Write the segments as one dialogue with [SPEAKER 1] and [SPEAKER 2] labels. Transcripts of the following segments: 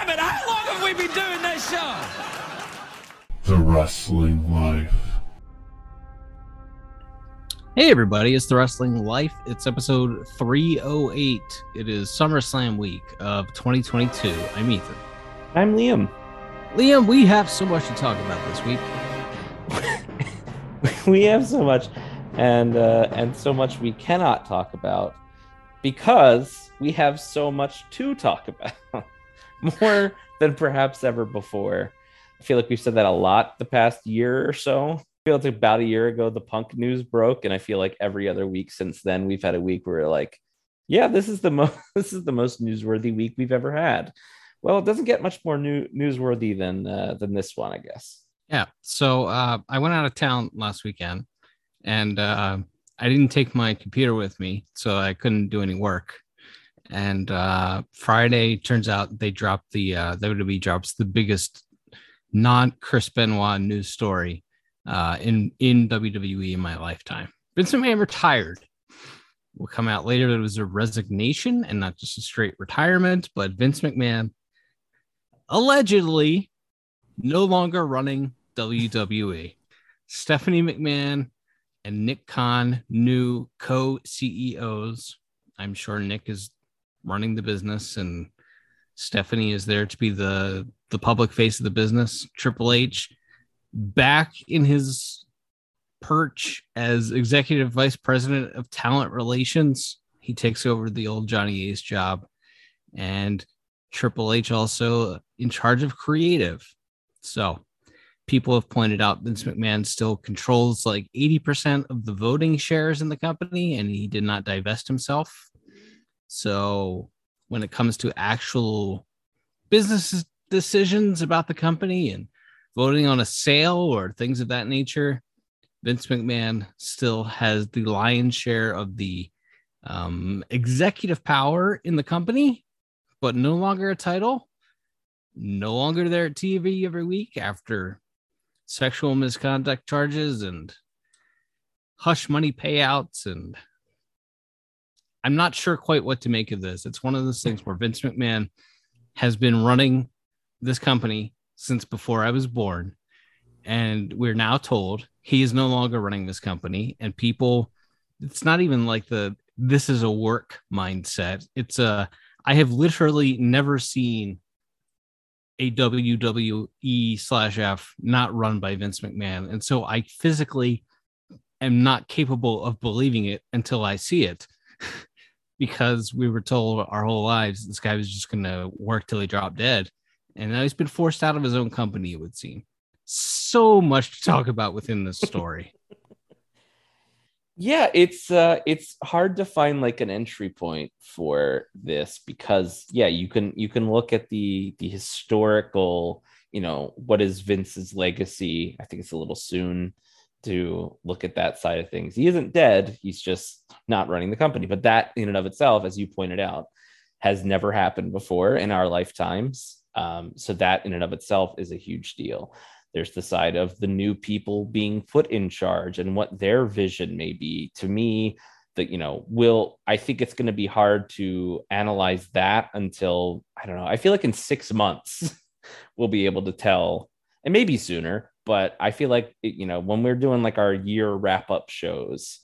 [SPEAKER 1] damn it! How long have we been doing this show?
[SPEAKER 2] The Wrestling Life.
[SPEAKER 3] Hey everybody, it's the Wrestling Life. It's episode 308. It is SummerSlam week of 2022. I'm Ethan.
[SPEAKER 4] I'm Liam.
[SPEAKER 3] Liam, we have so much to talk about this week.
[SPEAKER 4] we have so much, and uh, and so much we cannot talk about because we have so much to talk about, more than perhaps ever before. I feel like we've said that a lot the past year or so. I feel like about a year ago the Punk news broke, and I feel like every other week since then we've had a week where like, yeah, this is the most this is the most newsworthy week we've ever had. Well, it doesn't get much more new newsworthy than uh, than this one, I guess.
[SPEAKER 3] Yeah. So uh, I went out of town last weekend, and uh, I didn't take my computer with me, so I couldn't do any work. And uh, Friday turns out they dropped the uh, WWE drops the biggest non Chris Benoit news story uh, in in WWE in my lifetime. Vince McMahon retired. Will come out later that it was a resignation and not just a straight retirement, but Vince McMahon allegedly no longer running WWE. Stephanie McMahon and Nick Khan, new co CEOs. I'm sure Nick is running the business and Stephanie is there to be the, the public face of the business. Triple H back in his perch as executive vice president of talent relations. He takes over the old Johnny Ace job. And Triple H also in charge of creative. So people have pointed out Vince McMahon still controls like 80% of the voting shares in the company and he did not divest himself. So when it comes to actual business decisions about the company and voting on a sale or things of that nature, Vince McMahon still has the lion's share of the um, executive power in the company, but no longer a title, no longer there at TV every week after sexual misconduct charges and hush money payouts and I'm not sure quite what to make of this. It's one of those things where Vince McMahon has been running this company since before I was born. And we're now told he is no longer running this company. And people, it's not even like the this is a work mindset. It's a I have literally never seen a WWE slash F not run by Vince McMahon. And so I physically am not capable of believing it until I see it because we were told our whole lives this guy was just going to work till he dropped dead. And now he's been forced out of his own company, it would seem. So much to talk about within this story.
[SPEAKER 4] yeah it's uh it's hard to find like an entry point for this because yeah you can you can look at the the historical you know what is vince's legacy i think it's a little soon to look at that side of things he isn't dead he's just not running the company but that in and of itself as you pointed out has never happened before in our lifetimes um, so that in and of itself is a huge deal there's the side of the new people being put in charge and what their vision may be. To me, that you know, will I think it's going to be hard to analyze that until I don't know. I feel like in six months we'll be able to tell, and maybe sooner. But I feel like you know when we're doing like our year wrap up shows,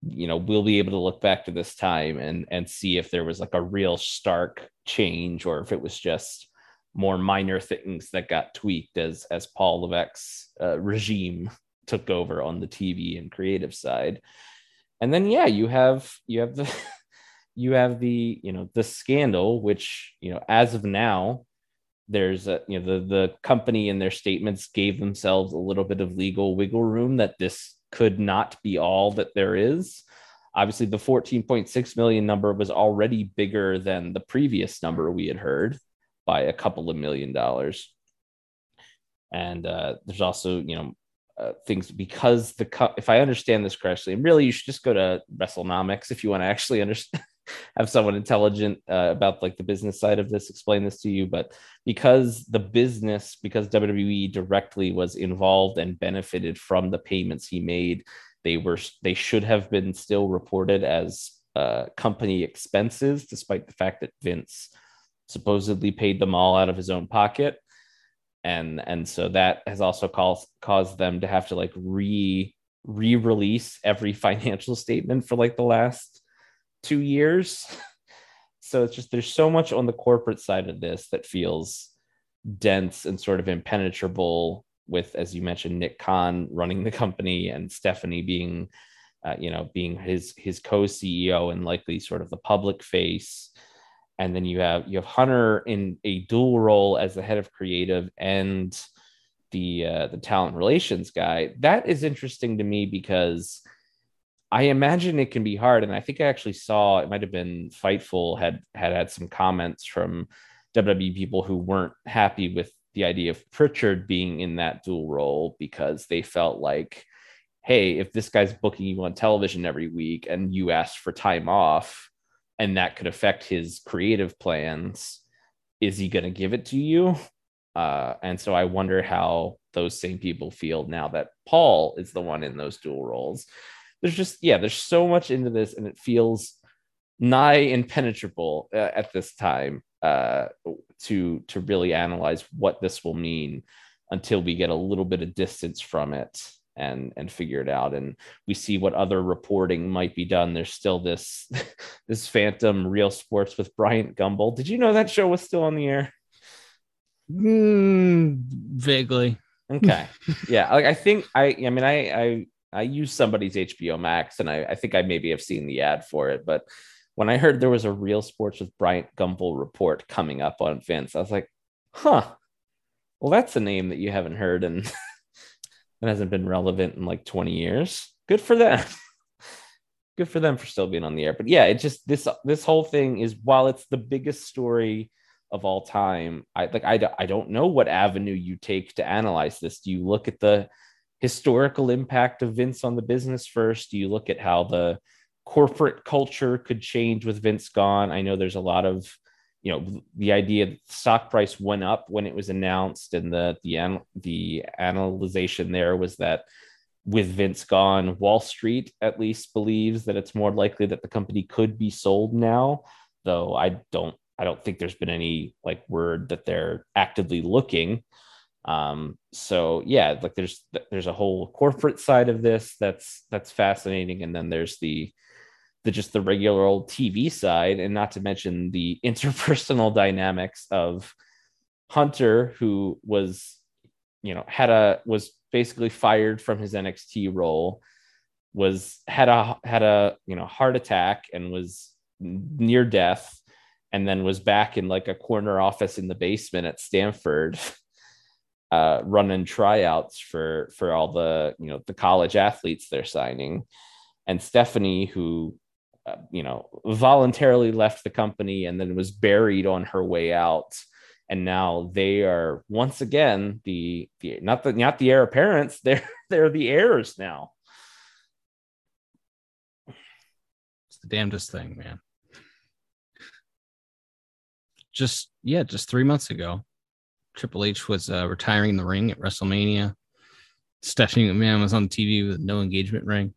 [SPEAKER 4] you know we'll be able to look back to this time and and see if there was like a real stark change or if it was just more minor things that got tweaked as as Paul Levesque's uh, regime took over on the TV and creative side. And then yeah, you have you have the you have the you know the scandal which you know as of now there's a you know the the company in their statements gave themselves a little bit of legal wiggle room that this could not be all that there is obviously the 14.6 million number was already bigger than the previous number we had heard by a couple of million dollars. And uh, there's also, you know, uh, things because the co- if I understand this correctly, and really you should just go to WrestleNomics if you want to actually understand, have someone intelligent uh, about like the business side of this explain this to you. But because the business, because WWE directly was involved and benefited from the payments he made, they were they should have been still reported as uh, company expenses, despite the fact that Vince supposedly paid them all out of his own pocket. And and so that has also caused caused them to have to like re re-release every financial statement for like the last two years. So it's just there's so much on the corporate side of this that feels dense and sort of impenetrable with as you mentioned nick khan running the company and stephanie being uh, you know being his his co-ceo and likely sort of the public face and then you have you have hunter in a dual role as the head of creative and the uh, the talent relations guy that is interesting to me because i imagine it can be hard and i think i actually saw it might have been fightful had had had some comments from wwe people who weren't happy with the idea of Prichard being in that dual role because they felt like, hey, if this guy's booking you on television every week and you ask for time off and that could affect his creative plans, is he going to give it to you? Uh, and so I wonder how those same people feel now that Paul is the one in those dual roles. There's just, yeah, there's so much into this and it feels nigh impenetrable uh, at this time uh, to to really analyze what this will mean until we get a little bit of distance from it and and figure it out. And we see what other reporting might be done. There's still this this phantom real sports with bryant gumbel. Did you know that show was still on the air?
[SPEAKER 3] Mm, vaguely.
[SPEAKER 4] okay. Yeah like i think i i mean i i i use somebody's hbo max and i i think i maybe have seen the ad for it but when I heard there was a real sports with Bryant Gumbel report coming up on Vince, I was like, huh, well, that's a name that you haven't heard and it hasn't been relevant in like 20 years. Good for them. Good for them for still being on the air. But yeah, it just this this whole thing is while it's the biggest story of all time, I like I, I don't know what avenue you take to analyze this. Do you look at the historical impact of Vince on the business first? Do you look at how the corporate culture could change with Vince gone. I know there's a lot of, you know, the idea that stock price went up when it was announced, and the the the analyzation there was that with Vince gone, Wall Street at least believes that it's more likely that the company could be sold now. Though I don't, I don't think there's been any like word that they're actively looking. Um, so yeah, like there's there's a whole corporate side of this that's that's fascinating, and then there's the the just the regular old TV side, and not to mention the interpersonal dynamics of Hunter, who was, you know, had a was basically fired from his NXT role, was had a had a you know heart attack and was near death, and then was back in like a corner office in the basement at Stamford. Uh, running tryouts for for all the you know the college athletes they're signing and Stephanie, who uh, you know, voluntarily left the company and then was buried on her way out. And now they are once again the, the not the not the heir apparents, they're they're the heirs now.
[SPEAKER 3] It's the damnedest thing, man. Just yeah, just three months ago, Triple H was uh, retiring the ring at WrestleMania. Stephanie McMahon was on TV with no engagement ring.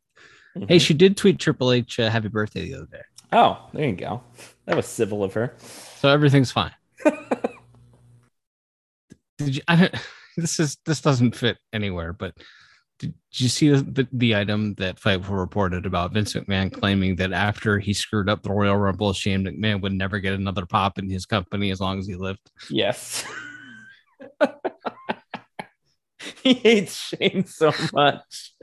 [SPEAKER 3] Mm-hmm. Hey, she did tweet Triple H uh, happy birthday the other day.
[SPEAKER 4] Oh, there you go. That was civil of her.
[SPEAKER 3] So everything's fine. did you? I this is this doesn't fit anywhere, but did, you see the, the, the, item that Fightful reported about Vince McMahon claiming that after he screwed up the Royal Rumble, Shane McMahon would never get another pop in his company as long as he lived?
[SPEAKER 4] Yes. he hates Shane so much.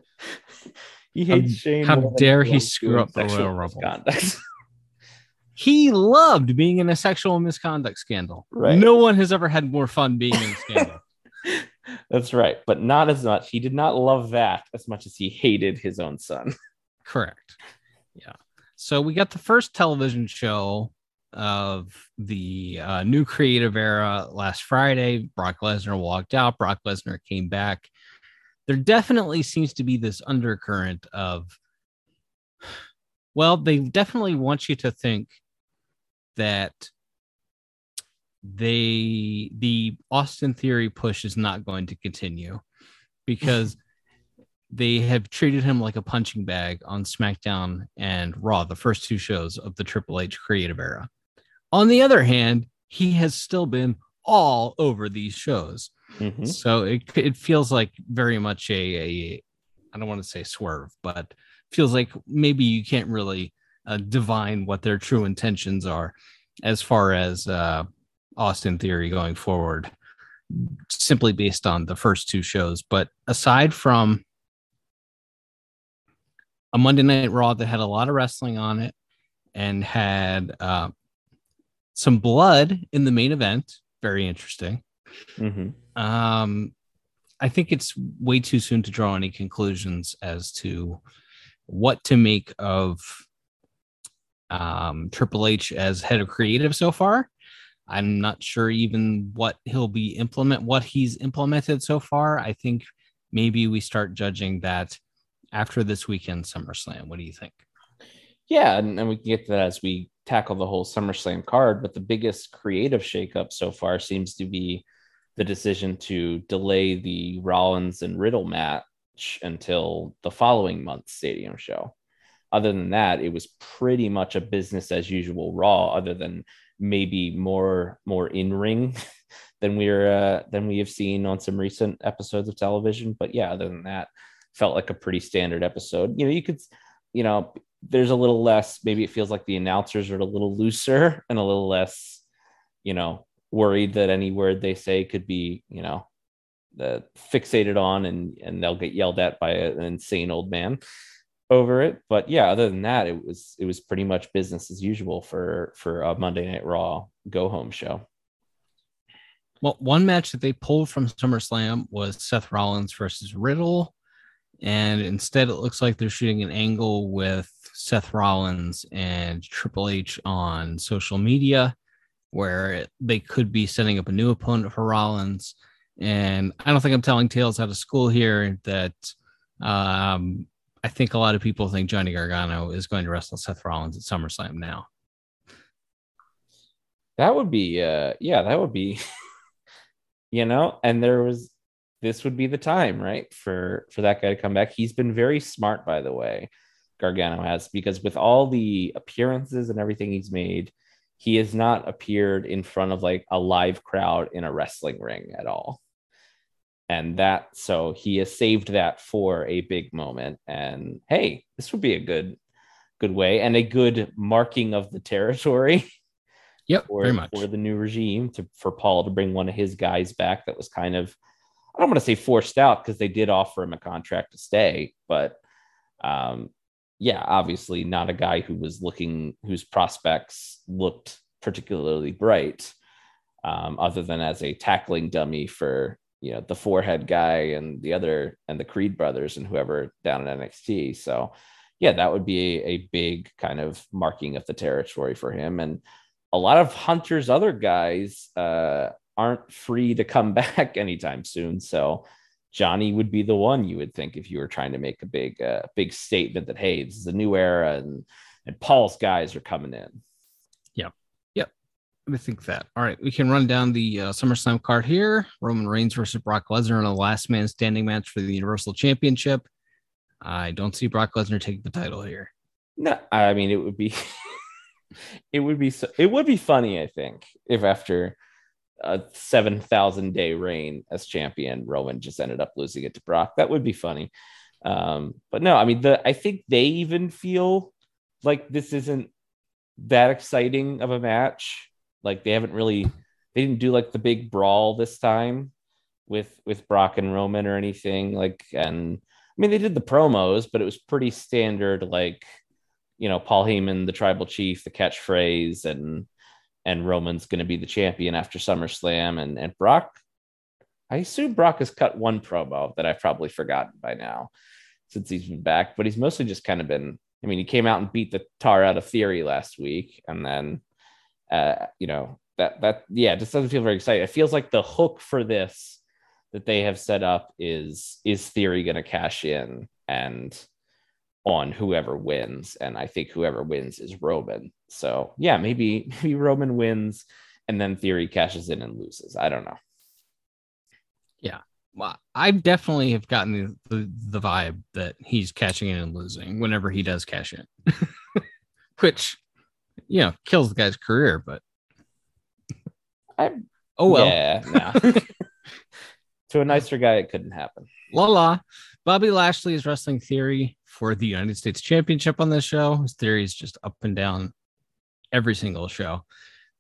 [SPEAKER 4] He hates Shane.
[SPEAKER 3] How dare he screw up the Royal Rumble? he loved being in a sexual misconduct scandal. Right. No one has ever had more fun being in a scandal.
[SPEAKER 4] That's right, but not as much. He did not love that as much as he hated his own son.
[SPEAKER 3] Correct. Yeah. So we got the first television show of the uh, new creative era last Friday. Brock Lesnar walked out. Brock Lesnar came back there definitely seems to be this undercurrent of well they definitely want you to think that they the austin theory push is not going to continue because they have treated him like a punching bag on smackdown and raw the first two shows of the triple h creative era on the other hand he has still been all over these shows.
[SPEAKER 4] Mhm.
[SPEAKER 3] So it it feels like very much a, a I don't want to say swerve, but feels like maybe you can't really uh, divine what their true intentions are as far as uh, Austin Theory going forward, simply based on the first two shows. But aside from a Monday Night Raw that had a lot of wrestling on it and had uh, some blood in the main event, very interesting.
[SPEAKER 4] Mhm.
[SPEAKER 3] Um, I think it's way too soon to draw any conclusions as to what to make of um, Triple H as head of creative so far. I'm not sure even what he'll be implement what he's implemented so far. I think maybe we start judging that after this weekend SummerSlam. What do you think?
[SPEAKER 4] Yeah, and, and we can get to that as we tackle the whole SummerSlam card. But the biggest creative shakeup so far seems to be the decision to delay the Rollins and Riddle match until the following month's stadium show. Other than that, it was pretty much a business as usual Raw, other than maybe more more in ring than we're uh, than we have seen on some recent episodes of television. But yeah, other than that, felt like a pretty standard episode. You know, you could, you know, there's a little less. Maybe it feels like the announcers are a little looser and a little less, you know, worried that any word they say could be, you know, the fixated on and and they'll get yelled at by an insane old man over it. But yeah, other than that, it was it was pretty much business as usual for for a Monday Night Raw go home show.
[SPEAKER 3] Well, one match that they pulled from SummerSlam was Seth Rollins versus Riddle. And instead, it looks like they're shooting an angle with Seth Rollins and Triple H on social media where they could be setting up a new opponent for Rollins. And I don't think I'm telling tales out of school here that um, I think a lot of people think Johnny Gargano is going to wrestle Seth Rollins at SummerSlam now.
[SPEAKER 4] That would be uh yeah, that would be you know, and there was this would be the time, right? For for that guy to come back. He's been very smart by the way. Gargano has because with all the appearances and everything he's made, he has not appeared in front of like a live crowd in a wrestling ring at all. And that so he has saved that for a big moment and hey, this would be a good good way and a good marking of the territory
[SPEAKER 3] Yep,
[SPEAKER 4] for,
[SPEAKER 3] very much.
[SPEAKER 4] for the new regime to for Paul to bring one of his guys back that was kind of I don't want to say forced out because they did offer him a contract to stay, but um yeah, obviously not a guy who was looking whose prospects looked particularly bright, um, other than as a tackling dummy for you know the forehead guy and the other and the Creed brothers and whoever down in NXT. So yeah, that would be a, a big kind of marking of the territory for him. And a lot of Hunter's other guys uh, aren't free to come back anytime soon. So Johnny would be the one you would think if you were trying to make a big, uh, big statement that hey, this is a new era and and Paul's guys are coming in. Yeah, yep.
[SPEAKER 3] I think that. All right, we can run down the uh, SummerSlam card here. Roman Reigns versus Brock Lesnar in a last man standing match for the Universal Championship. I don't see Brock Lesnar taking the title here.
[SPEAKER 4] No, I mean it would be, it would be so, it would be funny. I think if after a seven thousand day reign as champion, Roman just ended up losing it to Brock. That would be funny. Um, but no, I mean the I think they even feel like this isn't that exciting of a match. Like they haven't really they didn't do like the big brawl this time with with Brock and Roman or anything like and I mean they did the promos, but it was pretty standard like you know Paul Heyman the tribal chief the catchphrase and and Roman's going to be the champion after SummerSlam and and Brock I assume Brock has cut one promo that I've probably forgotten by now since he's been back, but he's mostly just kind of been I mean he came out and beat the tar out of Theory last week and then uh, you know that that yeah, just doesn't feel very exciting. It feels like the hook for this that they have set up is is Theory going to cash in and on whoever wins, and I think whoever wins is Roman. So yeah, maybe maybe Roman wins and then Theory cashes in and loses. I don't know. Yeah.
[SPEAKER 3] Well, I definitely have gotten the, the, the vibe that he's cashing in and losing whenever he does cash in, which, you know, kills the guy's career. But
[SPEAKER 4] I
[SPEAKER 3] Oh well.
[SPEAKER 4] yeah, nah. to a nicer guy, it couldn't happen.
[SPEAKER 3] La la. Bobby Lashley is wrestling theory for the United States Championship on this show. His theory is just up and down every single show.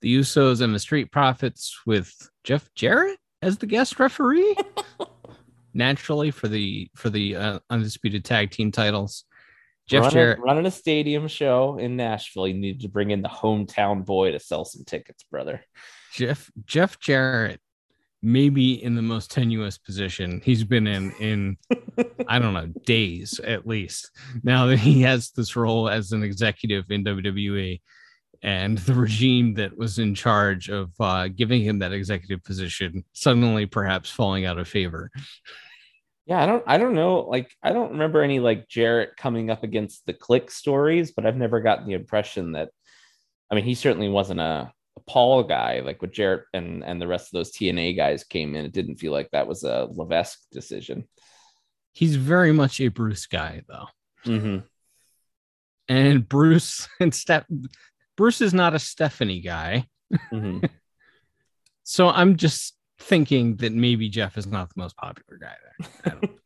[SPEAKER 3] The Usos and the Street Profits with Jeff Jarrett as the guest referee. Naturally for the for the uh, undisputed tag team titles. Jeff
[SPEAKER 4] running,
[SPEAKER 3] Jarrett.
[SPEAKER 4] running a stadium show in Nashville, you need to bring in the hometown boy to sell some tickets, brother.
[SPEAKER 3] Jeff Jeff Jarrett maybe in the most tenuous position he's been in in I don't know days at least. Now that he has this role as an executive in WWE and the regime that was in charge of uh, giving him that executive position suddenly perhaps falling out of favor.
[SPEAKER 4] Yeah, I don't I don't know. Like I don't remember any like Jarrett coming up against the Kliq stories, but I've never gotten the impression that I mean he certainly wasn't a, a Paul guy, like with Jarrett and and the rest of those TNA guys came in. It didn't feel like that was a Levesque decision.
[SPEAKER 3] He's very much a Bruce guy though.
[SPEAKER 4] Mm-hmm.
[SPEAKER 3] And Bruce and Steph Bruce is not a Stephanie guy.
[SPEAKER 4] Mm-hmm.
[SPEAKER 3] So I'm just thinking that maybe Jeff is not the most popular guy there.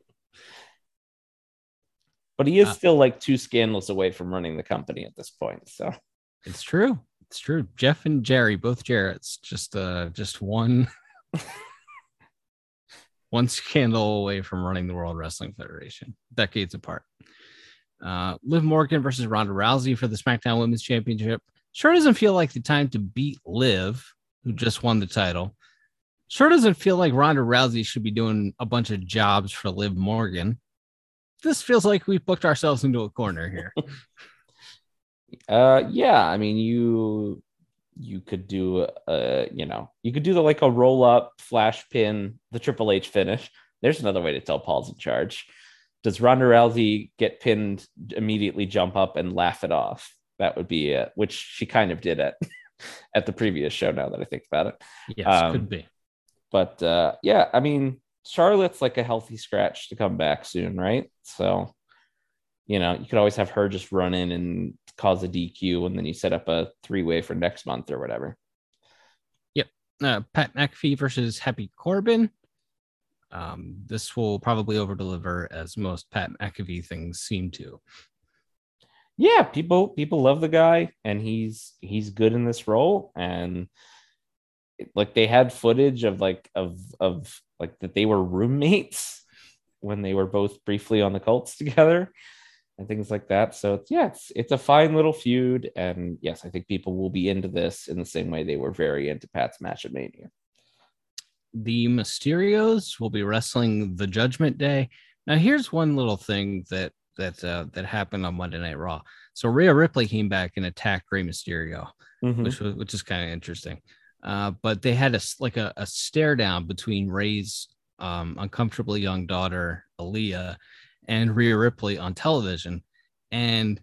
[SPEAKER 4] But he is
[SPEAKER 3] Uh,
[SPEAKER 4] still like two scandals away from running the company at this point. So
[SPEAKER 3] it's true. It's true. Jeff and Jerry, both Jarrett's, just uh just one one scandal away from running the World Wrestling Federation, decades apart. Uh Liv Morgan versus Ronda Rousey for the SmackDown Women's Championship. Sure doesn't feel like the time to beat Liv, who just won the title. Sure doesn't feel like Ronda Rousey should be doing a bunch of jobs for Liv Morgan. This feels like we've booked ourselves into a corner here.
[SPEAKER 4] Uh, yeah, I mean, you you could do uh, you know, you could do the like a roll up flash pin, the Triple H finish. There's another way to tell Paul's in charge. Does Ronda Rousey get pinned, immediately jump up and laugh it off? That would be it, which she kind of did at at the previous show. Now that I think about it,
[SPEAKER 3] Yes,
[SPEAKER 4] Um,
[SPEAKER 3] could be.
[SPEAKER 4] but uh, yeah, I mean, Charlotte's like a healthy scratch to come back soon, right? So, you know, you could always have her just run in and cause a DQ, and then you set up a three way for next month or whatever. Yep.
[SPEAKER 3] Uh, Pat McAfee versus Happy Corbin. Um, this will probably over deliver as most Pat McAfee things seem to.
[SPEAKER 4] Yeah, people people love the guy, and he's he's good in this role, and like they had footage of like of of like that they were roommates when they were both briefly on the Colts together and things like that. So it's yeah, it's it's a fine little feud, and yes, I think people will be into this in the same way they were very into Pat's match at Mania.
[SPEAKER 3] The Mysterios will be wrestling the Judgment Day. Now, here's one little thing that that uh, that happened on Monday Night Raw. So Rhea Ripley came back and attacked Rey Mysterio.
[SPEAKER 4] Mhm.
[SPEAKER 3] which was which is kind of interesting. Uh, but they had a like a, a stare down between Rey's um, uncomfortably young daughter Aalyah and Rhea Ripley on television, and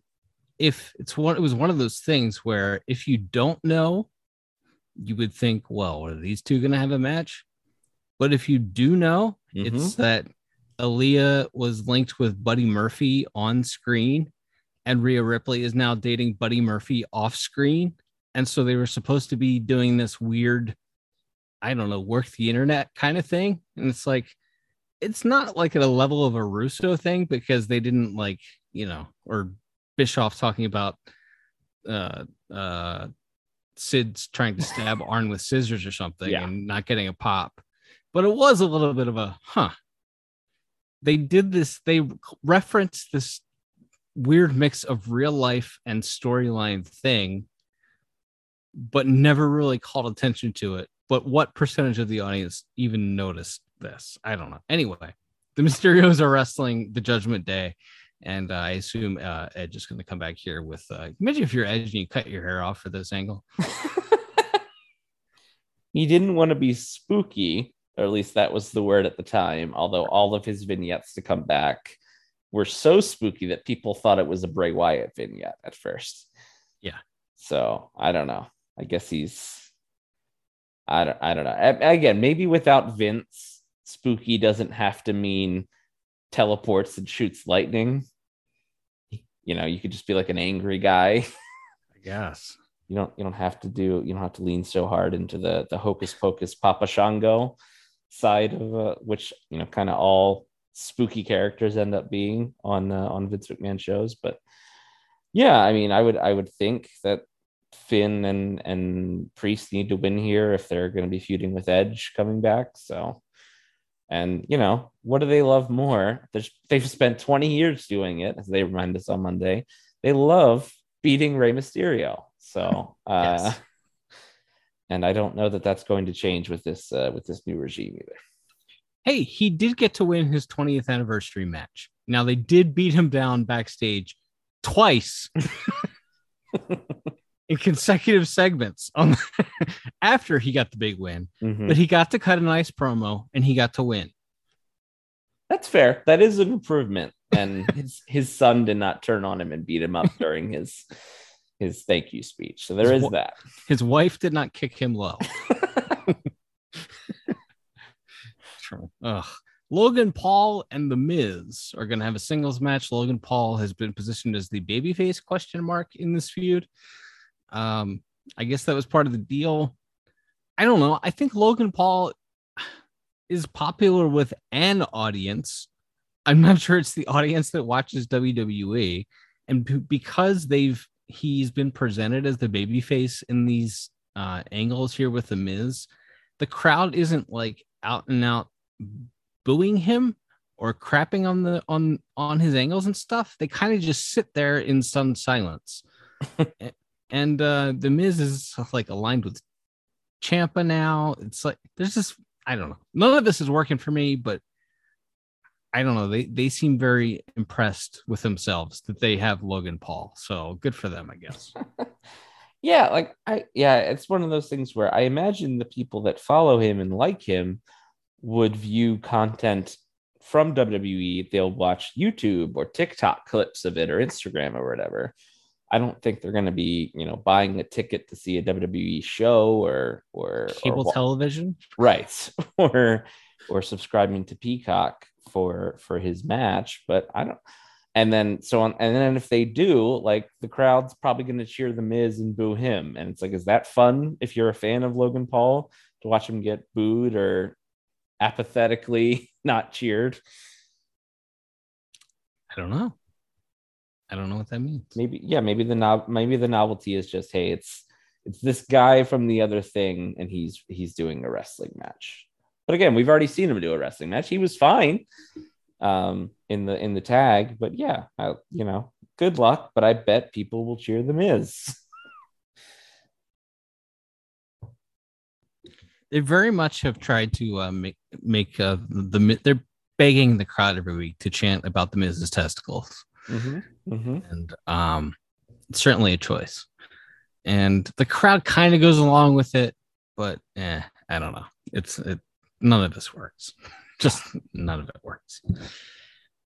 [SPEAKER 3] if it's one, it was one of those things where if you don't know, you would think, well, are these two going to have a match? But if you do know, mm-hmm. it's that Aalyah was linked with Buddy Murphy on screen, and Rhea Ripley is now dating Buddy Murphy off screen. And so they were supposed to be doing this weird, I don't know, work the internet kind of thing. And it's like, it's not like at a level of a Russo thing because they didn't like, you know, or Bischoff talking about uh uh Sid's trying to stab Arn with scissors or something
[SPEAKER 4] Yeah.
[SPEAKER 3] and not getting a pop. But it was a little bit of a huh. They did this, they referenced this weird mix of real life and storyline thing, but never really called attention to it. But what percentage of the audience even noticed this? I don't know. Anyway, the Mysterios are wrestling the Judgment Day, and uh, I assume uh, Edge is going to come back here with. Uh, imagine if you're Edge and you cut your hair off for this angle.
[SPEAKER 4] he didn't want to be spooky, or at least that was the word at the time. Although all of his vignettes to come back were so spooky that people thought it was a Bray Wyatt vignette at first.
[SPEAKER 3] Yeah.
[SPEAKER 4] So I don't know. I guess he's. I don't. I don't know. Again, maybe without Vince, spooky doesn't have to mean teleports and shoots lightning. You know, you could just be like an angry guy.
[SPEAKER 3] I guess.
[SPEAKER 4] you don't you don't have to do you don't have to lean so hard into the the hocus pocus Papa Shango side of uh, which you know kind of all spooky characters end up being on uh, on Vince McMahon shows. But yeah, I mean, I would I would think that Finn and and Priest need to win here if they're going to be feuding with Edge coming back. So, and you know, what do they love more? There's, they've spent 20 years doing it, as they remind us on Monday. They love beating Rey Mysterio. So, uh, yes. and I don't know that that's going to change with this uh, with this new regime either.
[SPEAKER 3] Hey, he did get to win his 20th anniversary match. Now they did beat him down backstage twice. in consecutive segments on after he got the big win, mm-hmm. but he got to cut a nice promo and he got to win.
[SPEAKER 4] That's fair. That is an improvement. And his his son did not turn on him and beat him up during his his thank you speech. So there his, is that.
[SPEAKER 3] His wife did not kick him low. Ugh. Logan Paul and The Miz are going to have a singles match. Logan Paul has been positioned as the babyface question mark in this feud. Um, I guess that was part of the deal. I don't know. I think Logan Paul is popular with an audience. I'm not sure it's the audience that watches WWE, and because they've he's been presented as the babyface in these uh, angles here with the Miz, the crowd isn't like out and out booing him or crapping on the on on his angles and stuff. They kind of just sit there in some silence. and uh the Miz is like aligned with Ciampa now. It's like there's just I don't know. None of this is working for me, but I don't know. They they seem very impressed with themselves that they have Logan Paul. So good for them, I guess.
[SPEAKER 4] yeah, like I yeah, it's one of those things where I imagine the people that follow him and like him would view content from WWE. They'll watch YouTube or TikTok clips of it or Instagram or whatever. I don't think they're going to be, you know, buying a ticket to see a WWE show or or
[SPEAKER 3] cable or, television,
[SPEAKER 4] right? or or subscribing to Peacock for for his match. But I don't. And then so on, and then if they do, like the crowd's probably going to cheer the Miz and boo him. And it's like, is that fun if you're a fan of Logan Paul to watch him get booed or apathetically not cheered?
[SPEAKER 3] I don't know. I don't know what that means.
[SPEAKER 4] Maybe yeah, maybe the no- maybe the novelty is just hey, it's it's this guy from the other thing, and he's he's doing a wrestling match. But again, we've already seen him do a wrestling match. He was fine um, in the in the tag, but yeah, I, you know, good luck. But I bet people will cheer the Miz.
[SPEAKER 3] they very much have tried to uh, make make uh, the they're begging the crowd every week to chant about the Miz's testicles. Mm-hmm. Mm-hmm. And um, certainly a choice. And the crowd kind of goes along with it, but eh, I don't know. It's it, none of this works. Just none of it works.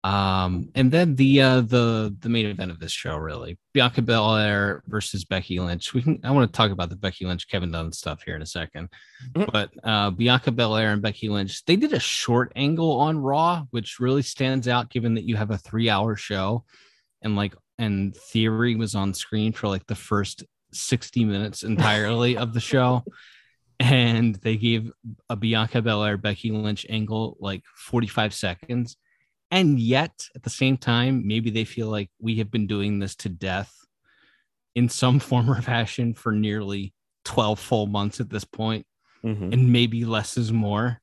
[SPEAKER 3] Um, and then the uh, the the main event of this show, really, Bianca Belair versus Becky Lynch. We can I want to talk about the Becky Lynch Kevin Dunn stuff here in a 2nd mm-hmm. but uh, Bianca Belair and Becky Lynch they did a short angle on Raw, which really stands out given that you have a three hour show, and like and Theory was on screen for like the first sixty minutes entirely of the show. And they gave a Bianca Belair Becky Lynch angle like 45 seconds and yet, at the same time, maybe they feel like we have been doing this to death in some form or fashion for nearly 12 full months at this point, mm-hmm. and maybe less is more.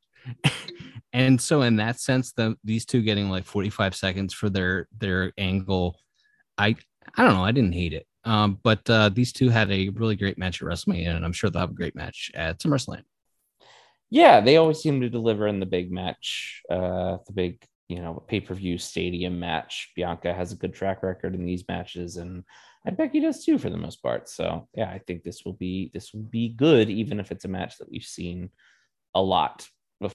[SPEAKER 3] and so, in that sense, the, these two getting like 45 seconds for their their angle, I I don't know, I didn't hate it. Um, but uh, these two had a really great match at WrestleMania, and I'm sure they'll have a great match at SummerSlam.
[SPEAKER 4] Yeah, they always seem to deliver in the big match, uh, the big you know pay per view stadium match. Bianca has a good track record in these matches, and I Becky does too for the most part. So yeah, I think this will be this will be good, even if it's a match that we've seen a lot. Before.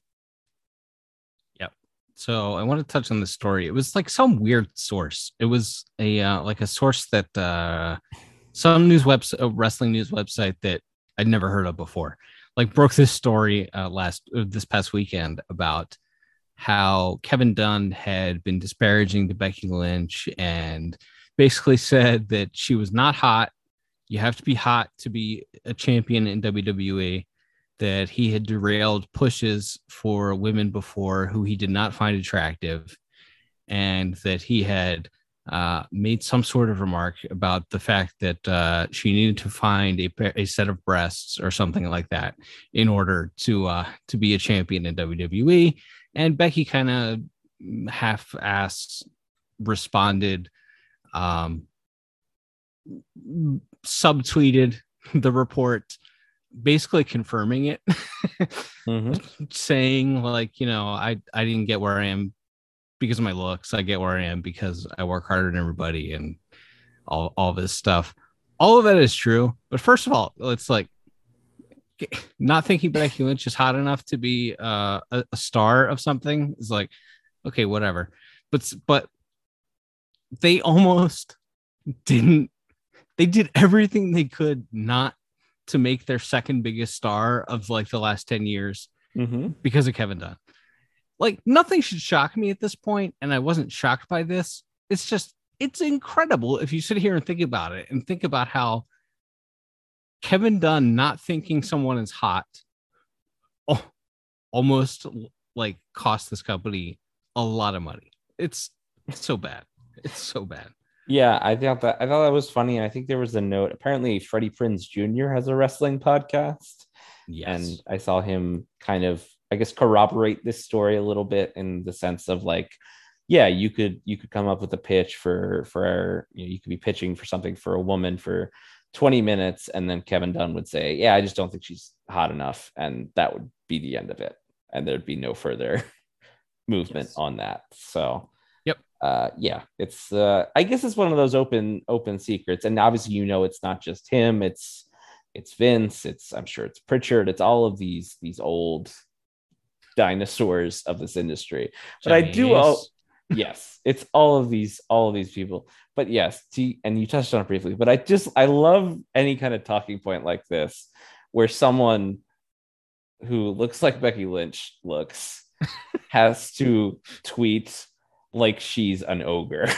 [SPEAKER 3] Yep. So I want to touch on the story. It was like some weird source. It was a uh, like a source that uh, some news website, a wrestling news website that I'd never heard of before, like broke this story uh, last uh, this past weekend about how Kevin Dunn had been disparaging to Becky Lynch and basically said that she was not hot, you have to be hot to be a champion in WWE. That he had derailed pushes for women before who he did not find attractive, and that he had uh, made some sort of remark about the fact that uh, she needed to find a, a set of breasts or something like that in order to uh, to be a champion in WWE. And Becky kind of half-ass responded, um, subtweeted the report, basically confirming it,
[SPEAKER 4] Mm-hmm.
[SPEAKER 3] saying like, you know, I I didn't get where I am because of my looks. I get where I am because I work harder than everybody and all all this stuff. All of that is true, but first of all, it's like not thinking Becky Lynch is hot enough to be uh, a, a star of something is like okay, whatever. But but they almost didn't. They did everything they could not to make their second biggest star of like the last ten years
[SPEAKER 4] Mm-hmm.
[SPEAKER 3] because of Kevin Dunn. Like nothing should shock me at this point, and I wasn't shocked by this. It's just it's incredible if you sit here and think about it and think about how Kevin Dunn not thinking someone is hot oh, almost like cost this company a lot of money. It's, it's so bad. It's so bad.
[SPEAKER 4] Yeah, I thought that I thought that was funny. I think there was a note. Apparently, Freddie Prinz Jr. has a wrestling podcast,
[SPEAKER 3] Yes.
[SPEAKER 4] and I saw him kind of, I guess, corroborate this story a little bit in the sense of like, yeah, you could you could come up with a pitch for for you know you could be pitching for something for a woman for 20 minutes, and then Kevin Dunn would say, yeah, I just don't think she's hot enough, and that would be the end of it, and there'd be no further movement
[SPEAKER 3] Yes.
[SPEAKER 4] on that. So
[SPEAKER 3] Yep.
[SPEAKER 4] uh yeah it's uh i guess it's one of those open open secrets and obviously you know it's not just him it's it's vince it's i'm sure it's prichard it's all of these these old dinosaurs of this industry but i do all yes it's all of these all of these people. But yes see, and you touched on it briefly but i just i love any kind of talking point like this where someone who looks like becky lynch looks has to tweet like she's an ogre.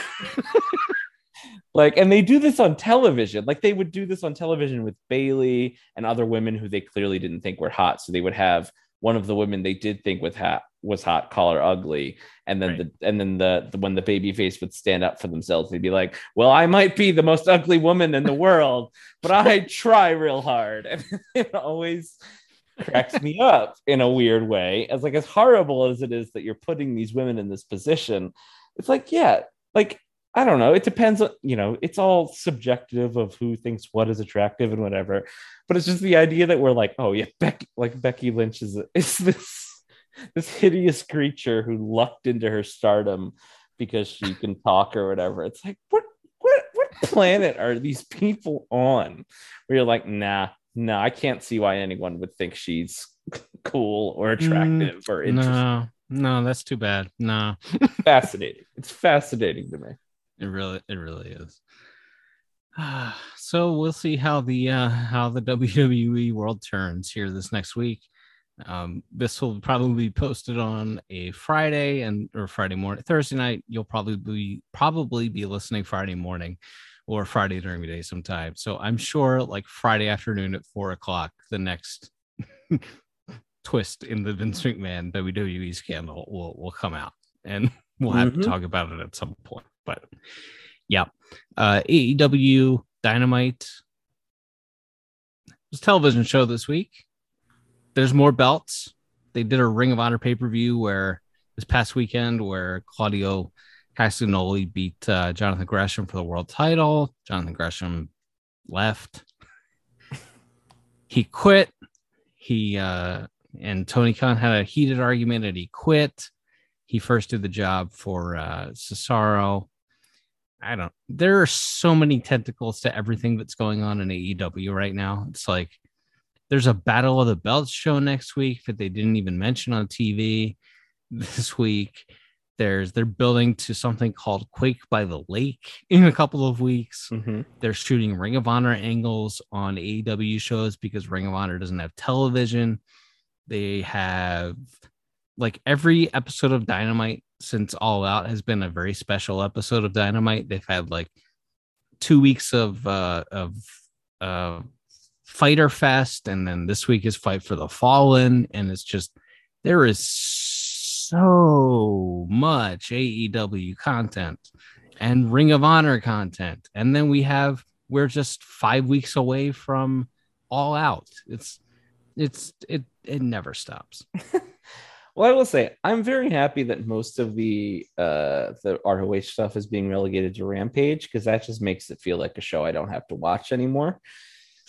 [SPEAKER 4] Like and they do this on television. Like they would do this on television with bailey and other women who they clearly didn't think were hot. So they would have one of the women they did think was hot was hot collar ugly. And then
[SPEAKER 3] Right.
[SPEAKER 4] the and then the, the when the baby face would stand up for themselves they'd be like well i might be the most ugly woman in the world but i try real hard. And it always cracks me up in a weird way. As like as horrible as it is that you're putting these women in this position it's like yeah like i don't know it depends on you know it's all subjective of who thinks what is attractive and whatever but it's just the idea that we're like oh yeah becky like becky lynch is is this this hideous creature who lucked into her stardom because she can talk or whatever it's like what what what planet are these people on where you're like nah no, I can't see why anyone would think she's cool or mm, attractive or interesting.
[SPEAKER 3] No, no, that's too bad. No,
[SPEAKER 4] Fascinating. It's fascinating to me.
[SPEAKER 3] It really, it really is. so we'll see how the uh, how the WWE world turns here this next week. Um, this will probably be posted on a Friday and or Friday morning, Thursday night. You'll probably be probably be listening Friday morning or Friday during the day sometime. So I'm sure like Friday afternoon at four o'clock, the next twist in the Vince McMahon WWE scandal will will come out, and we'll have
[SPEAKER 4] Mhm.
[SPEAKER 3] to talk about it at some point. But yeah, uh, AEW Dynamite was television show this week. There's more belts. They did a Ring of Honor pay per view where this past weekend where Claudio Castagnoli beat uh, Jonathan Gresham for the world title. Jonathan Gresham left. he quit. He uh, and Tony Khan had a heated argument and he quit. He first did the job for uh, Cesaro. I don't. There are so many tentacles to everything that's going on in AEW right now. It's like there's a Battle of the Belts show next week that they didn't even mention on TV this week. There's they're building to something called Quake by the Lake in a couple of weeks.
[SPEAKER 4] Mm-hmm.
[SPEAKER 3] They're shooting Ring of Honor angles on AEW shows because Ring of Honor doesn't have television. They have like every episode of Dynamite since All Out has been a very special episode of Dynamite. They've had like two weeks of uh of uh Fyter Fest, and then this week is Fight for the Fallen, and it's just there is so much AEW content and Ring of Honor content, and then we have we're just five weeks away from All Out. It's it's it it never stops.
[SPEAKER 4] Well, I will say I'm very happy that most of the uh the ROH stuff is being relegated to Rampage because that just makes it feel like a show I don't have to watch anymore.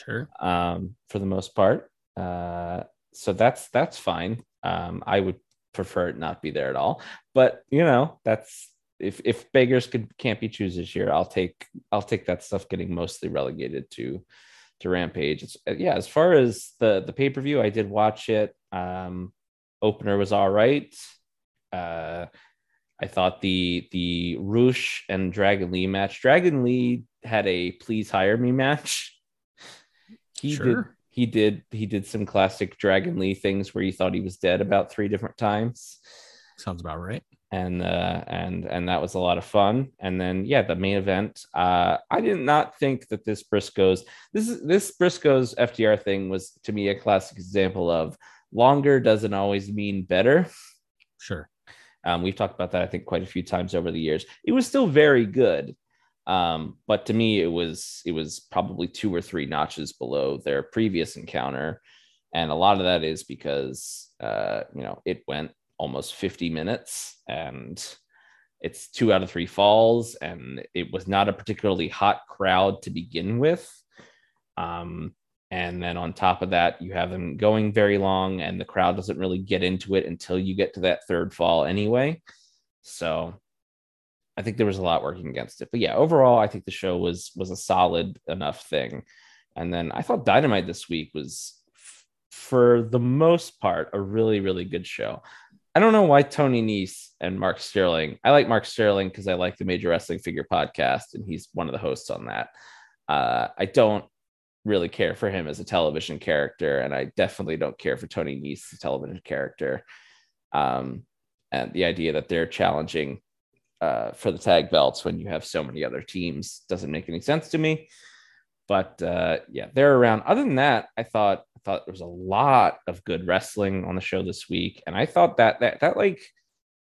[SPEAKER 3] Sure.
[SPEAKER 4] Um, for the most part. Uh, so that's that's fine. Um, I would prefer it not be there at all. But you know, that's if if beggars could can't be choosers here, I'll take I'll take that stuff getting mostly relegated to to Rampage. It's, yeah, as far as the the pay per view, I did watch it. Um, opener was all right. Uh, I thought the the Rush and Dragon Lee match. Dragon Lee had a please hire me match. He
[SPEAKER 3] Sure.
[SPEAKER 4] did he did he did some classic Dragon Lee things where you thought he was dead about three different times.
[SPEAKER 3] Sounds about right.
[SPEAKER 4] And uh and and that was a lot of fun. And then yeah, the main event. Uh I did not think that this Briscoes this is this Briscoes FTR thing was to me a classic example of longer doesn't always mean better.
[SPEAKER 3] Sure.
[SPEAKER 4] Um, we've talked about that, I think, quite a few times over the years. It was still very good, um, but to me, it was it was probably two or three notches below their previous encounter, and a lot of that is because uh, you know it went almost 50 minutes, and it's two out of three falls, and it was not a particularly hot crowd to begin with. Um, and then on top of that, you have them going very long, and the crowd doesn't really get into it until you get to that third fall anyway. So I think there was a lot working against it. But yeah, overall, I think the show was was a solid enough thing. And then I thought Dynamite this week was, f- for the most part, a really, really good show. I don't know why Tony Nese and Mark Sterling. I like Mark Sterling because I like the Major Wrestling Figure podcast, and he's one of the hosts on that. Uh, I don't really care for him as a television character, and I definitely don't care for Tony Nese a television character. Um, and the idea that they're challenging uh, for the tag belts when you have so many other teams doesn't make any sense to me. But uh, yeah, they're around. Other than that, I thought I thought there was a lot of good wrestling on the show this week, and I thought that that that like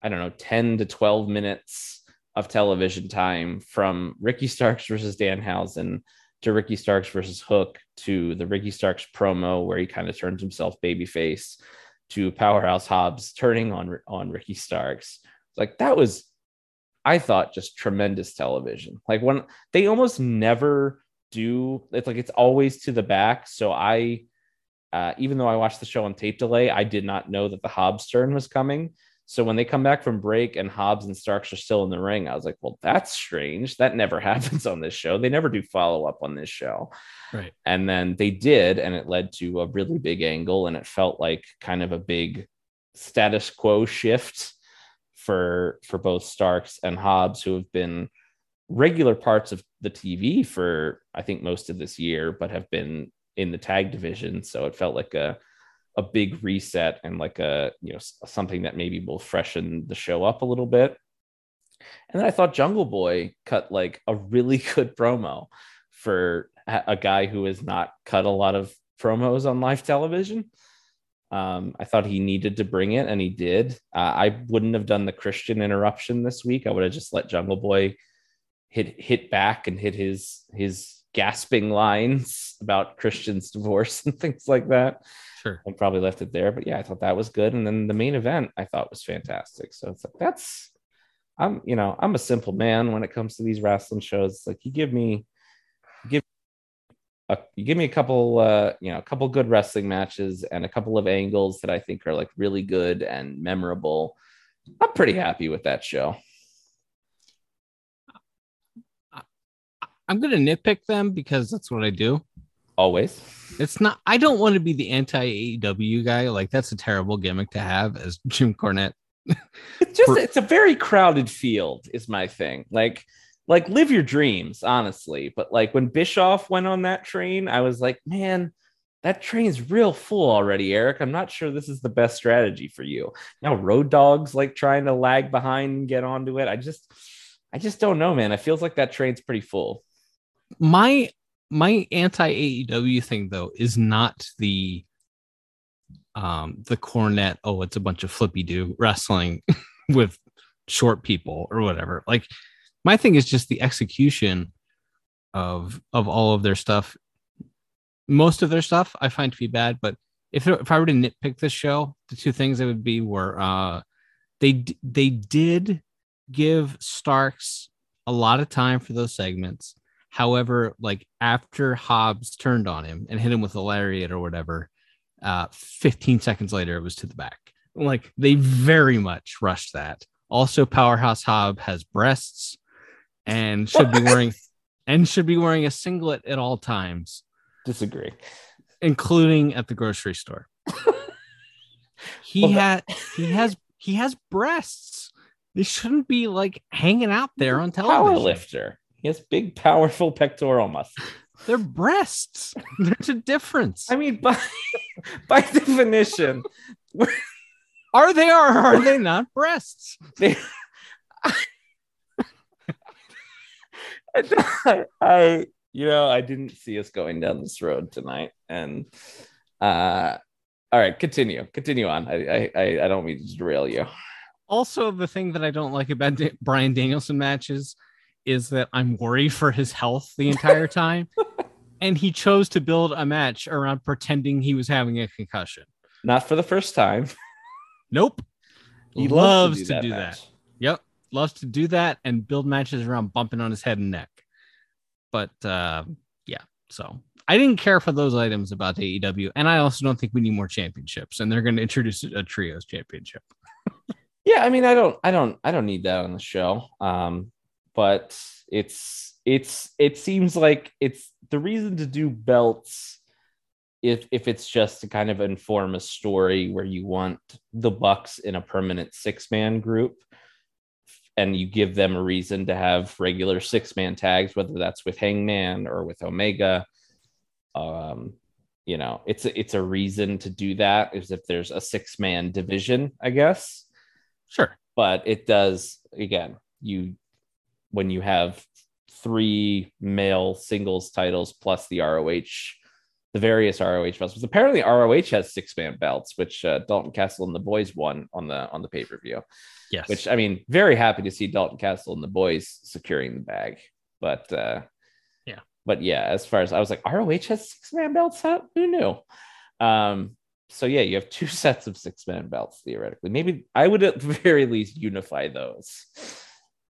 [SPEAKER 4] I don't know, ten to twelve minutes of television time from Ricky Starks versus Danhausen to Ricky Starks versus Hook to the Ricky Starks promo where he kind of turns himself babyface to Powerhouse Hobbs turning on on Ricky Starks. Like that was, I thought, just tremendous television. Like when they almost never do. It's like it's always to the back. So I, uh, even though I watched the show on tape delay, I did not know that the Hobbs turn was coming. So when they come back from break and Hobbs and Starks are still in the ring, I was like, well, that's strange. That never happens on this show. They never do follow up on this show.
[SPEAKER 3] Right.
[SPEAKER 4] And then they did, and it led to a really big angle, and it felt like kind of a big status quo shift for for both Starks and Hobbs, who have been regular parts of the TV for I think most of this year, but have been in the tag division. So it felt like a a big reset and like a you know something that maybe will freshen the show up a little bit. And then I thought Jungle Boy cut like a really good promo for a guy who has not cut a lot of promos on live television. Um, I thought he needed to bring it, and he did. Uh, I wouldn't have done the Christian interruption this week. I would have just let Jungle Boy hit hit back and hit his his gasping lines about Christian's divorce and things like that
[SPEAKER 3] Sure.
[SPEAKER 4] and probably left it there. But yeah, I thought that was good. And then the main event I thought was fantastic. So it's like that's I'm you know I'm a simple man when it comes to these wrestling shows. It's like you give me give a, you give me a couple uh you know a couple good wrestling matches and a couple of angles that I think are like really good and memorable. I'm pretty happy with that show.
[SPEAKER 3] I'm gonna nitpick them because that's what I do.
[SPEAKER 4] Always.
[SPEAKER 3] It's not. I don't want to be the anti AEW guy. Like that's a terrible gimmick to have as Jim Cornette.
[SPEAKER 4] It's just it's a very crowded field is my thing. Like like live your dreams, honestly. But like when Bischoff went on that train, I was like, man, that train's real full already, Eric. I'm not sure this is the best strategy for you. Now Road Dogg's like trying to lag behind and get onto it. I just I just don't know, man. It feels like that train's pretty full.
[SPEAKER 3] My my anti AEW thing though is not the um the Cornette. Oh, it's a bunch of flippy do wrestling with short people or whatever. Like my thing is just the execution of of all of their stuff. Most of their stuff I find to be bad, but if if I were to nitpick this show, the two things it would be were uh they they did give Starks a lot of time for those segments. However, like after Hobbs turned on him and hit him with a lariat or whatever, uh, 15 seconds later it was to the back. Like they very much rushed that. Also, Powerhouse Hobbs has breasts and should be wearing and should be wearing a singlet at all times,
[SPEAKER 4] Disagree.
[SPEAKER 3] including at the grocery store. he
[SPEAKER 4] Well,
[SPEAKER 3] had he has he has breasts. They shouldn't be like hanging out there on
[SPEAKER 4] Power
[SPEAKER 3] television.
[SPEAKER 4] lifter. He has big, powerful pectoral muscles.
[SPEAKER 3] They're breasts. There's a difference.
[SPEAKER 4] I mean, by by definition,
[SPEAKER 3] Are they or are they not breasts?
[SPEAKER 4] they, I, I, you know, I didn't see us going down this road tonight, and uh, all right, continue, continue on. I, I, I, I don't mean to derail you.
[SPEAKER 3] Also, the thing that I don't like about Da- Bryan Danielson matches is that I'm worried for his health the entire time. and he chose to build a match around pretending he was having a concussion.
[SPEAKER 4] Not for the first time.
[SPEAKER 3] Nope.
[SPEAKER 4] He
[SPEAKER 3] loves
[SPEAKER 4] loves
[SPEAKER 3] to do that.
[SPEAKER 4] match.
[SPEAKER 3] Yep. Loves to do that and build matches around bumping on his head and neck. But uh, yeah, so I didn't care for those items about AEW. And I also don't think we need more championships. And they're going to introduce a trios championship.
[SPEAKER 4] Yeah, I mean, I don't, I don't, I don't need that on the show. Um, but it's, it's, it seems like it's the reason to do belts. If if it's just to kind of inform a story where you want the Bucks in a permanent six man group, and you give them a reason to have regular six man tags, whether that's with Hangman or with Omega. Um, you know, it's a, it's a reason to do that. Is if there's a six man division, I guess
[SPEAKER 3] Sure.
[SPEAKER 4] but it does again you when you have three male singles titles plus the ROH the various ROH belts apparently ROH has six man belts which uh, Dalton Castle and the boys won on the on the pay-per-view
[SPEAKER 3] Yes.
[SPEAKER 4] which I mean very happy to see Dalton Castle and the boys securing the bag but uh
[SPEAKER 3] Yeah.
[SPEAKER 4] but yeah as far as I was like ROH has six man belts huh? who knew um so yeah, you have two sets of six man belts theoretically. Maybe I would at the very least unify those,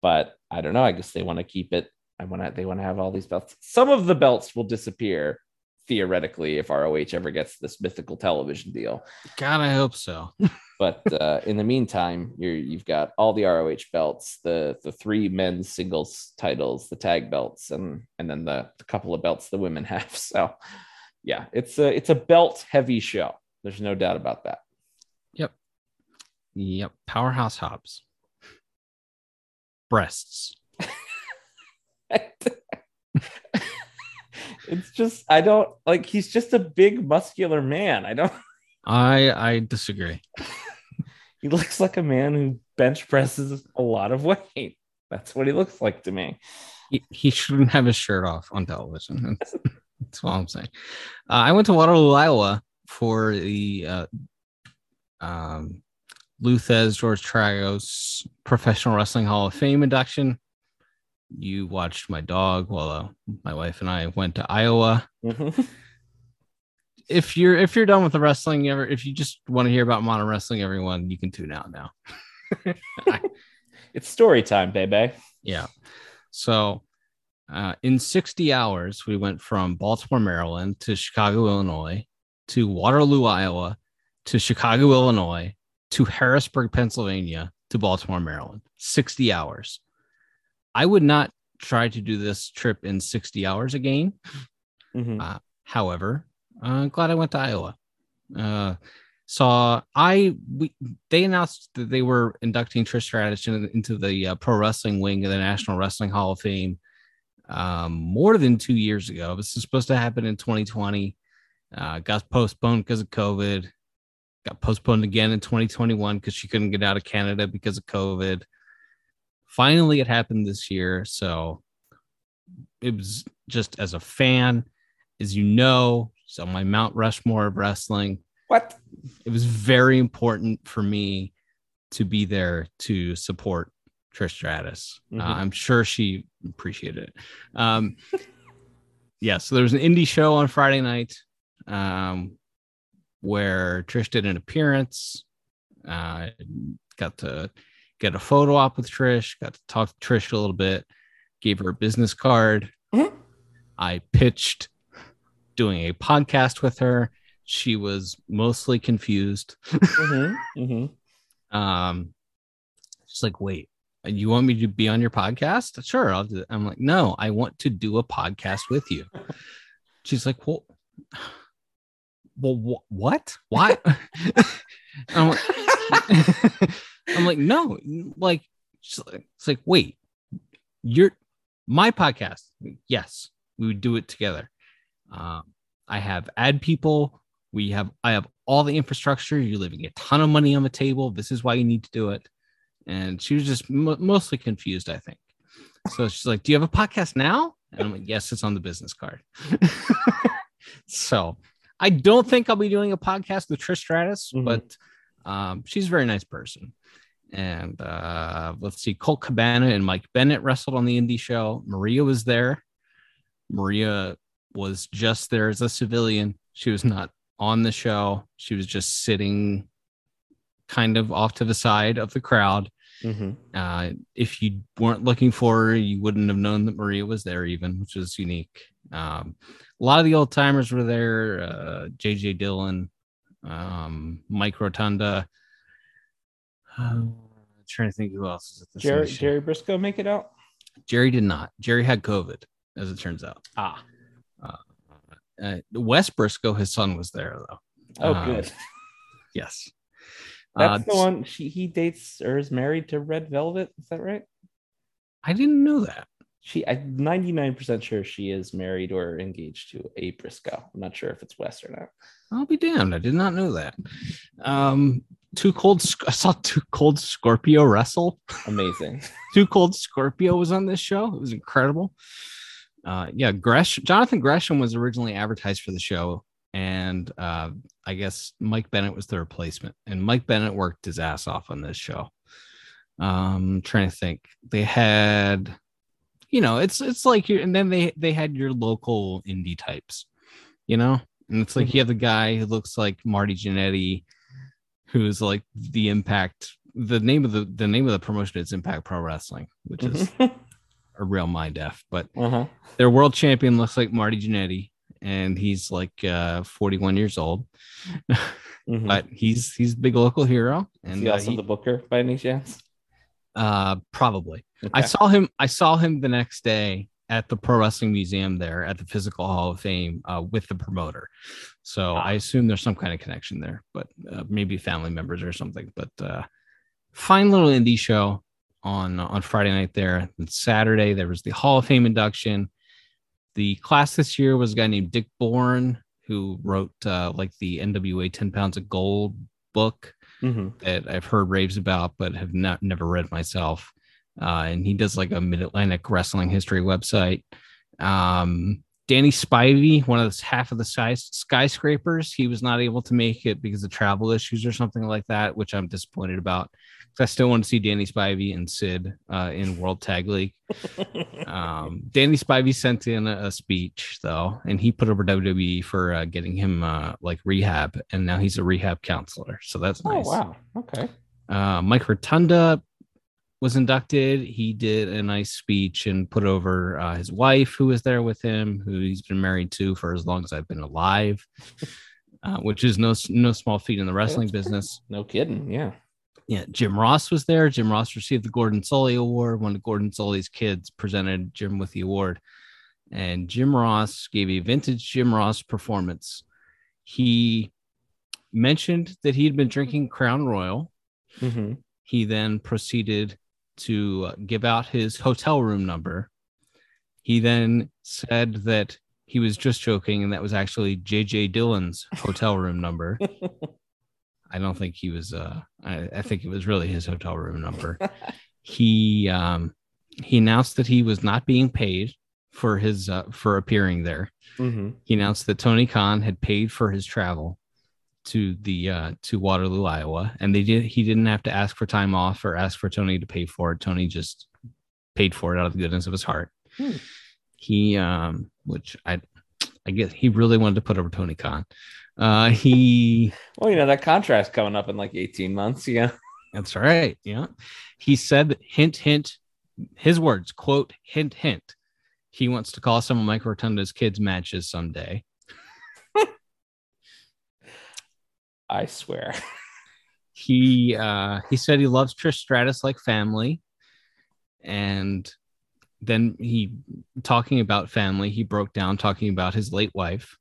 [SPEAKER 4] but I don't know. I guess they want to keep it. I want to. They want to have all these belts. Some of the belts will disappear theoretically if ROH ever gets this mythical television deal.
[SPEAKER 3] God, I hope so.
[SPEAKER 4] But uh, in the meantime, you're you've got all the ROH belts, the the three men's singles titles, the tag belts, and and then the, the couple of belts the women have. So yeah, it's a it's a belt heavy show. There's no doubt about that.
[SPEAKER 3] Yep. Yep. Powerhouse Hobbs. Breasts.
[SPEAKER 4] it's just I don't like he's just a big muscular man. I don't
[SPEAKER 3] I I disagree.
[SPEAKER 4] he looks like a man who bench presses a lot of weight. That's what he looks like to me.
[SPEAKER 3] He, he shouldn't have his shirt off on television. That's, that's all I'm saying. Uh, I went to Waterloo, Iowa for the uh, um, Lou Thesz George Tragos Professional Wrestling Hall of Fame induction. You watched my dog while uh, my wife and I went to Iowa.
[SPEAKER 4] Mhm.
[SPEAKER 3] If you're if you're done with the wrestling, ever if you just want to hear about modern wrestling, everyone you can tune out now.
[SPEAKER 4] It's story time, baby.
[SPEAKER 3] Yeah. So uh, in 60 hours, we went from Baltimore, Maryland to Chicago, Illinois, to Waterloo, Iowa, to Chicago, Illinois, to Harrisburg, Pennsylvania, to Baltimore, Maryland. 60 hours. I would not try to do this trip in 60 hours again.
[SPEAKER 4] Mhm.
[SPEAKER 3] Uh, however, I'm glad I went to Iowa. Uh, saw I we they announced that they were inducting Trish Stratus into the uh, pro wrestling wing of the National Wrestling Hall of Fame um, more than two years ago. This is supposed to happen in 2020. Uh, got postponed because of COVID. Got postponed again in 2021 because she couldn't get out of Canada because of COVID. Finally, it happened this year, so it was just as a fan, as you know, she's on my Mount Rushmore of wrestling.
[SPEAKER 4] What?
[SPEAKER 3] It was very important for me to be there to support Trish Stratus. Uh,
[SPEAKER 4] Mhm.
[SPEAKER 3] I'm sure she appreciated it. Um, yeah, so there was an indie show on Friday night um, where Trish did an appearance. Uh, got to get a photo op with Trish, got to talk to Trish a little bit, gave her a business card.
[SPEAKER 4] Mhm.
[SPEAKER 3] I pitched doing a podcast with her. She was mostly confused.
[SPEAKER 4] Mhm, mhm.
[SPEAKER 3] Um, she's like, wait, you want me to be on your podcast? Sure, I'll do. I'm like, no, I want to do a podcast with you. She's like, well, well, wh- what? Why? I'm like, I'm like, no, like, it's like, wait, you're my podcast. Yes, we would do it together. Um, I have ad people. We have, I have all the infrastructure. You're leaving a ton of money on the table. This is why you need to do it. And she was just mo mostly confused, I think. So she's like, Do you have a podcast now? And I'm like, Yes, it's on the business card. so I don't think I'll be doing a podcast with Trish Stratus,
[SPEAKER 4] Mhm.
[SPEAKER 3] but um, she's a very nice person. And uh, let's see, Colt Cabana and Mike Bennett wrestled on the indie show. Maria was there. Maria was just there as a civilian. She was not on the show. She was just sitting kind of off to the side of the crowd.
[SPEAKER 4] Mhm.
[SPEAKER 3] Uh, if you weren't looking for her, you wouldn't have known that Maria was there, even, which was unique. Um, a lot of the old timers were there. Uh, JJ Dillon, um, Mike Rotunda. Um, trying to think who else is at the
[SPEAKER 4] Jerry,
[SPEAKER 3] show.
[SPEAKER 4] Jerry Brisco make it out?
[SPEAKER 3] Jerry did not. Jerry had COVID, as it turns out.
[SPEAKER 4] Ah.
[SPEAKER 3] Uh, Wes Brisco, his son, was there though.
[SPEAKER 4] Oh,
[SPEAKER 3] Um,
[SPEAKER 4] good.
[SPEAKER 3] Yes.
[SPEAKER 4] That's
[SPEAKER 3] Uh,
[SPEAKER 4] the one she he dates or is married to Red Velvet. Is that right?
[SPEAKER 3] I didn't know that.
[SPEAKER 4] She I'm 99% sure she is married or engaged to a Briscoe. I'm not sure if it's West or not.
[SPEAKER 3] I'll be damned. I did not know that. Um, too cold. I saw Too Cold Scorpio wrestle.
[SPEAKER 4] Amazing.
[SPEAKER 3] Too Cold Scorpio was on this show. It was incredible. Uh, yeah, Gresh Jonathan Gresham was originally advertised for the show, and uh, I guess Mike Bennett was the replacement. And Mike Bennett worked his ass off on this show. Um, trying to think, they had, you know, it's it's like you, and then they they had your local indie types, you know, and it's like you have the guy who looks like Marty Jannetty, who's like the Impact. The name of the the name of the promotion is Impact Pro Wrestling, which is a real mind f. But
[SPEAKER 4] uh-huh.
[SPEAKER 3] their world champion looks like Marty Jannetty, and he's like uh, 41 years old,
[SPEAKER 4] Mhm.
[SPEAKER 3] but he's he's the big local hero.
[SPEAKER 4] Is
[SPEAKER 3] And
[SPEAKER 4] he
[SPEAKER 3] uh,
[SPEAKER 4] also
[SPEAKER 3] he-
[SPEAKER 4] the booker by any chance?
[SPEAKER 3] Uh, probably I saw him. I saw him the next day at the Pro Wrestling Museum there at the Physical Hall of Fame uh, with the promoter. So
[SPEAKER 4] Ah.
[SPEAKER 3] I assume there's some kind of connection there, but uh, maybe family members or something. But uh, fine little indie show on on Friday night there. And Saturday there was the Hall of Fame induction. The class this year was a guy named Dick Bourne who wrote uh, like the NWA 10 Pounds of Gold book
[SPEAKER 4] Mhm.
[SPEAKER 3] that I've heard raves about, but have not never read myself. Uh, and he does like a Mid Atlantic wrestling history website. Um, Danny Spivey, one of the half of the sky, skyscrapers, he was not able to make it because of travel issues or something like that, which I'm disappointed about. I still want to see Danny Spivey and Sid uh, in World Tag League. Um, Danny Spivey sent in a, a speech though, and he put over WWE for uh, getting him uh, like rehab, and now he's a rehab counselor. So that's nice.
[SPEAKER 4] Oh
[SPEAKER 3] nice.
[SPEAKER 4] wow. Okay.
[SPEAKER 3] Uh, Mike Rotunda was inducted. He did a nice speech and put over uh, his wife, who was there with him, who he's been married to for as long as I've been alive, uh, which is no no small feat in the wrestling
[SPEAKER 4] That's
[SPEAKER 3] business.
[SPEAKER 4] No kidding. Yeah.
[SPEAKER 3] Yeah, Jim Ross was there. Jim Ross received the Gordon Solie Award. One of Gordon Solie's kids presented Jim with the award, and Jim Ross gave a vintage Jim Ross performance. He mentioned that he had been drinking Crown Royal.
[SPEAKER 4] Mhm.
[SPEAKER 3] He then proceeded to uh, give out his hotel room number. He then said that he was just joking and that was actually JJ Dillon's hotel room number. I don't think he was uh I, I think it was really his hotel room number. he um he announced that he was not being paid for his uh, for appearing there.
[SPEAKER 4] Mm-hmm.
[SPEAKER 3] He announced that Tony Khan had paid for his travel to the uh, to Waterloo, Iowa, and they did. He didn't have to ask for time off or ask for Tony to pay for it. Tony just paid for it out of the goodness of his heart.
[SPEAKER 4] Hmm.
[SPEAKER 3] He, um, which I, I guess he really wanted to put over Tony Khan. Uh, he
[SPEAKER 4] Well, you know that contract's coming up in like 18 months. Yeah.
[SPEAKER 3] That's right. Yeah. He said, hint, hint, his words, quote, hint, hint. He wants to call some of Mike Rotunda's kids' matches someday.
[SPEAKER 4] I swear.
[SPEAKER 3] He uh he said he loves Trish Stratus like family. And then he talking about family, he broke down talking about his late wife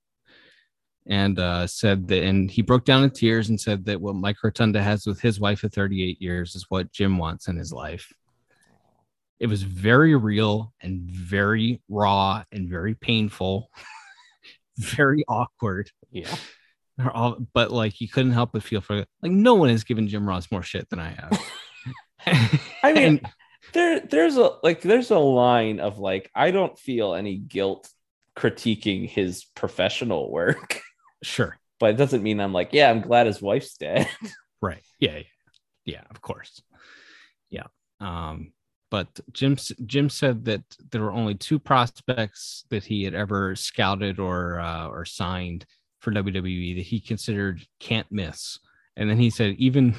[SPEAKER 3] and uh said that and he broke down in tears and said that what Mike Rotunda has with his wife of 38 years is what Jim wants in his life. It was very real and very raw and very painful, very awkward.
[SPEAKER 4] Yeah.
[SPEAKER 3] All, but like you couldn't help but feel for like no one has given Jim Ross more shit than I have.
[SPEAKER 4] I mean,
[SPEAKER 3] And-
[SPEAKER 4] there there's a like there's a line of like I don't feel any guilt critiquing his professional work,
[SPEAKER 3] sure,
[SPEAKER 4] but it doesn't mean I'm like, yeah, I'm glad his wife's dead.
[SPEAKER 3] right, yeah, yeah, yeah, of course, yeah. Um, but Jim Jim said that there were only two prospects that he had ever scouted or uh, or signed for WWE that he considered can't miss, and then he said even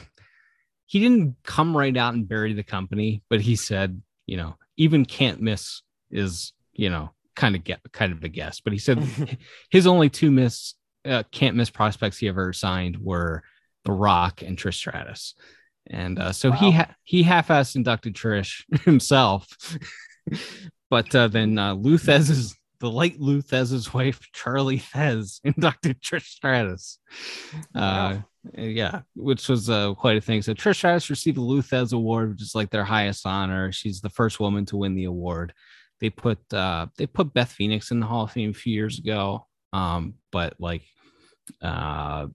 [SPEAKER 3] he didn't come right out and bury the company, but he said, you know, even can't miss is, you know, kind of get kind of a guess. But he said his only two miss uh, can't miss prospects he ever signed were The Rock and Trish Stratus. And uh, so he ha- he half-assed inducted Trish himself, but uh, then uh, Lou Thesz's the late Lou Thesz's wife Charlie Thesz inducted Trish Stratus. Uh, yeah, which was uh, quite a thing. So Trish Stratus received the Lou Thesz Award, which is like their highest honor. She's the first woman to win the award. They put uh, they put Beth Phoenix in the Hall of Fame a few years ago, um, but like uh,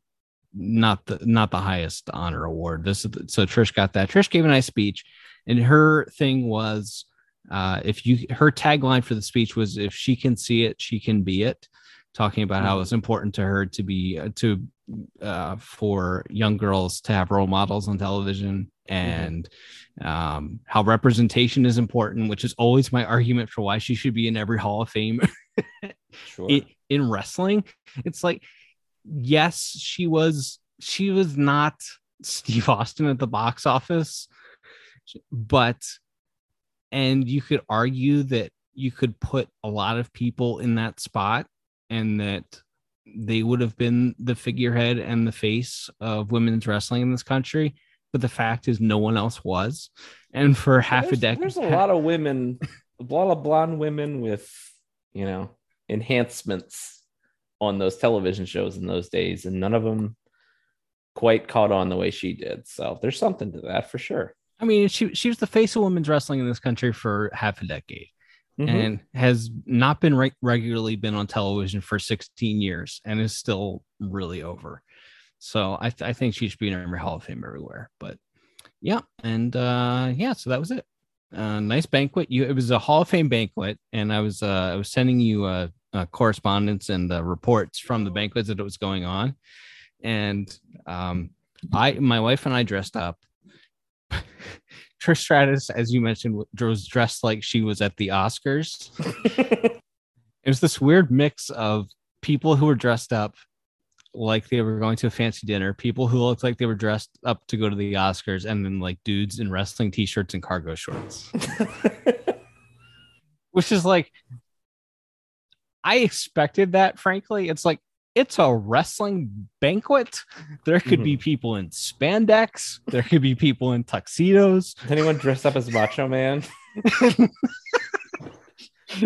[SPEAKER 3] not the not the highest honor award. This is so Trish got that. Trish gave a nice speech, and her thing was uh, if you her tagline for the speech was if she can see it, she can be it. Talking about how it's important to her to be uh, to uh, for young girls to have role models on television and um, how representation is important, which is always my argument for why she should be in every Hall of Fame
[SPEAKER 4] Sure.
[SPEAKER 3] in, in wrestling. It's like, yes, she was she was not Steve Austin at the box office, but and you could argue that you could put a lot of people in that spot and that they would have been the figurehead and the face of women's wrestling in this country. But the fact is, no one else was. And for half a
[SPEAKER 4] there's,
[SPEAKER 3] decade,
[SPEAKER 4] There's a lot of women, a lot of blonde women with, you know, enhancements on those television shows in those days, and none of them quite caught on the way she did. So there's something to that for sure.
[SPEAKER 3] I mean, she she was the face of women's wrestling in this country for half a decade.
[SPEAKER 4] Mhm.
[SPEAKER 3] and has not been re- regularly been on television for 16 years and is still really over. So I, th- I think she should be in every Hall of Fame everywhere. But yeah, and uh, yeah, so that was it. Uh, nice banquet. You it was a Hall of Fame banquet, and I was uh, I was sending you uh, uh, correspondence and uh, reports from the banquets that it was going on, and um, I my wife and I dressed up. Trish Stratus, as you mentioned, was dressed like she was at the Oscars. it was this weird mix of people who were dressed up like they were going to a fancy dinner, people who looked like they were dressed up to go to the Oscars, and then like dudes in wrestling t-shirts and cargo shorts. Which is like I expected that, frankly. It's like it's a wrestling banquet. There could be people in spandex, there could be people in tuxedos.
[SPEAKER 4] Did anyone dressed up as Macho Man?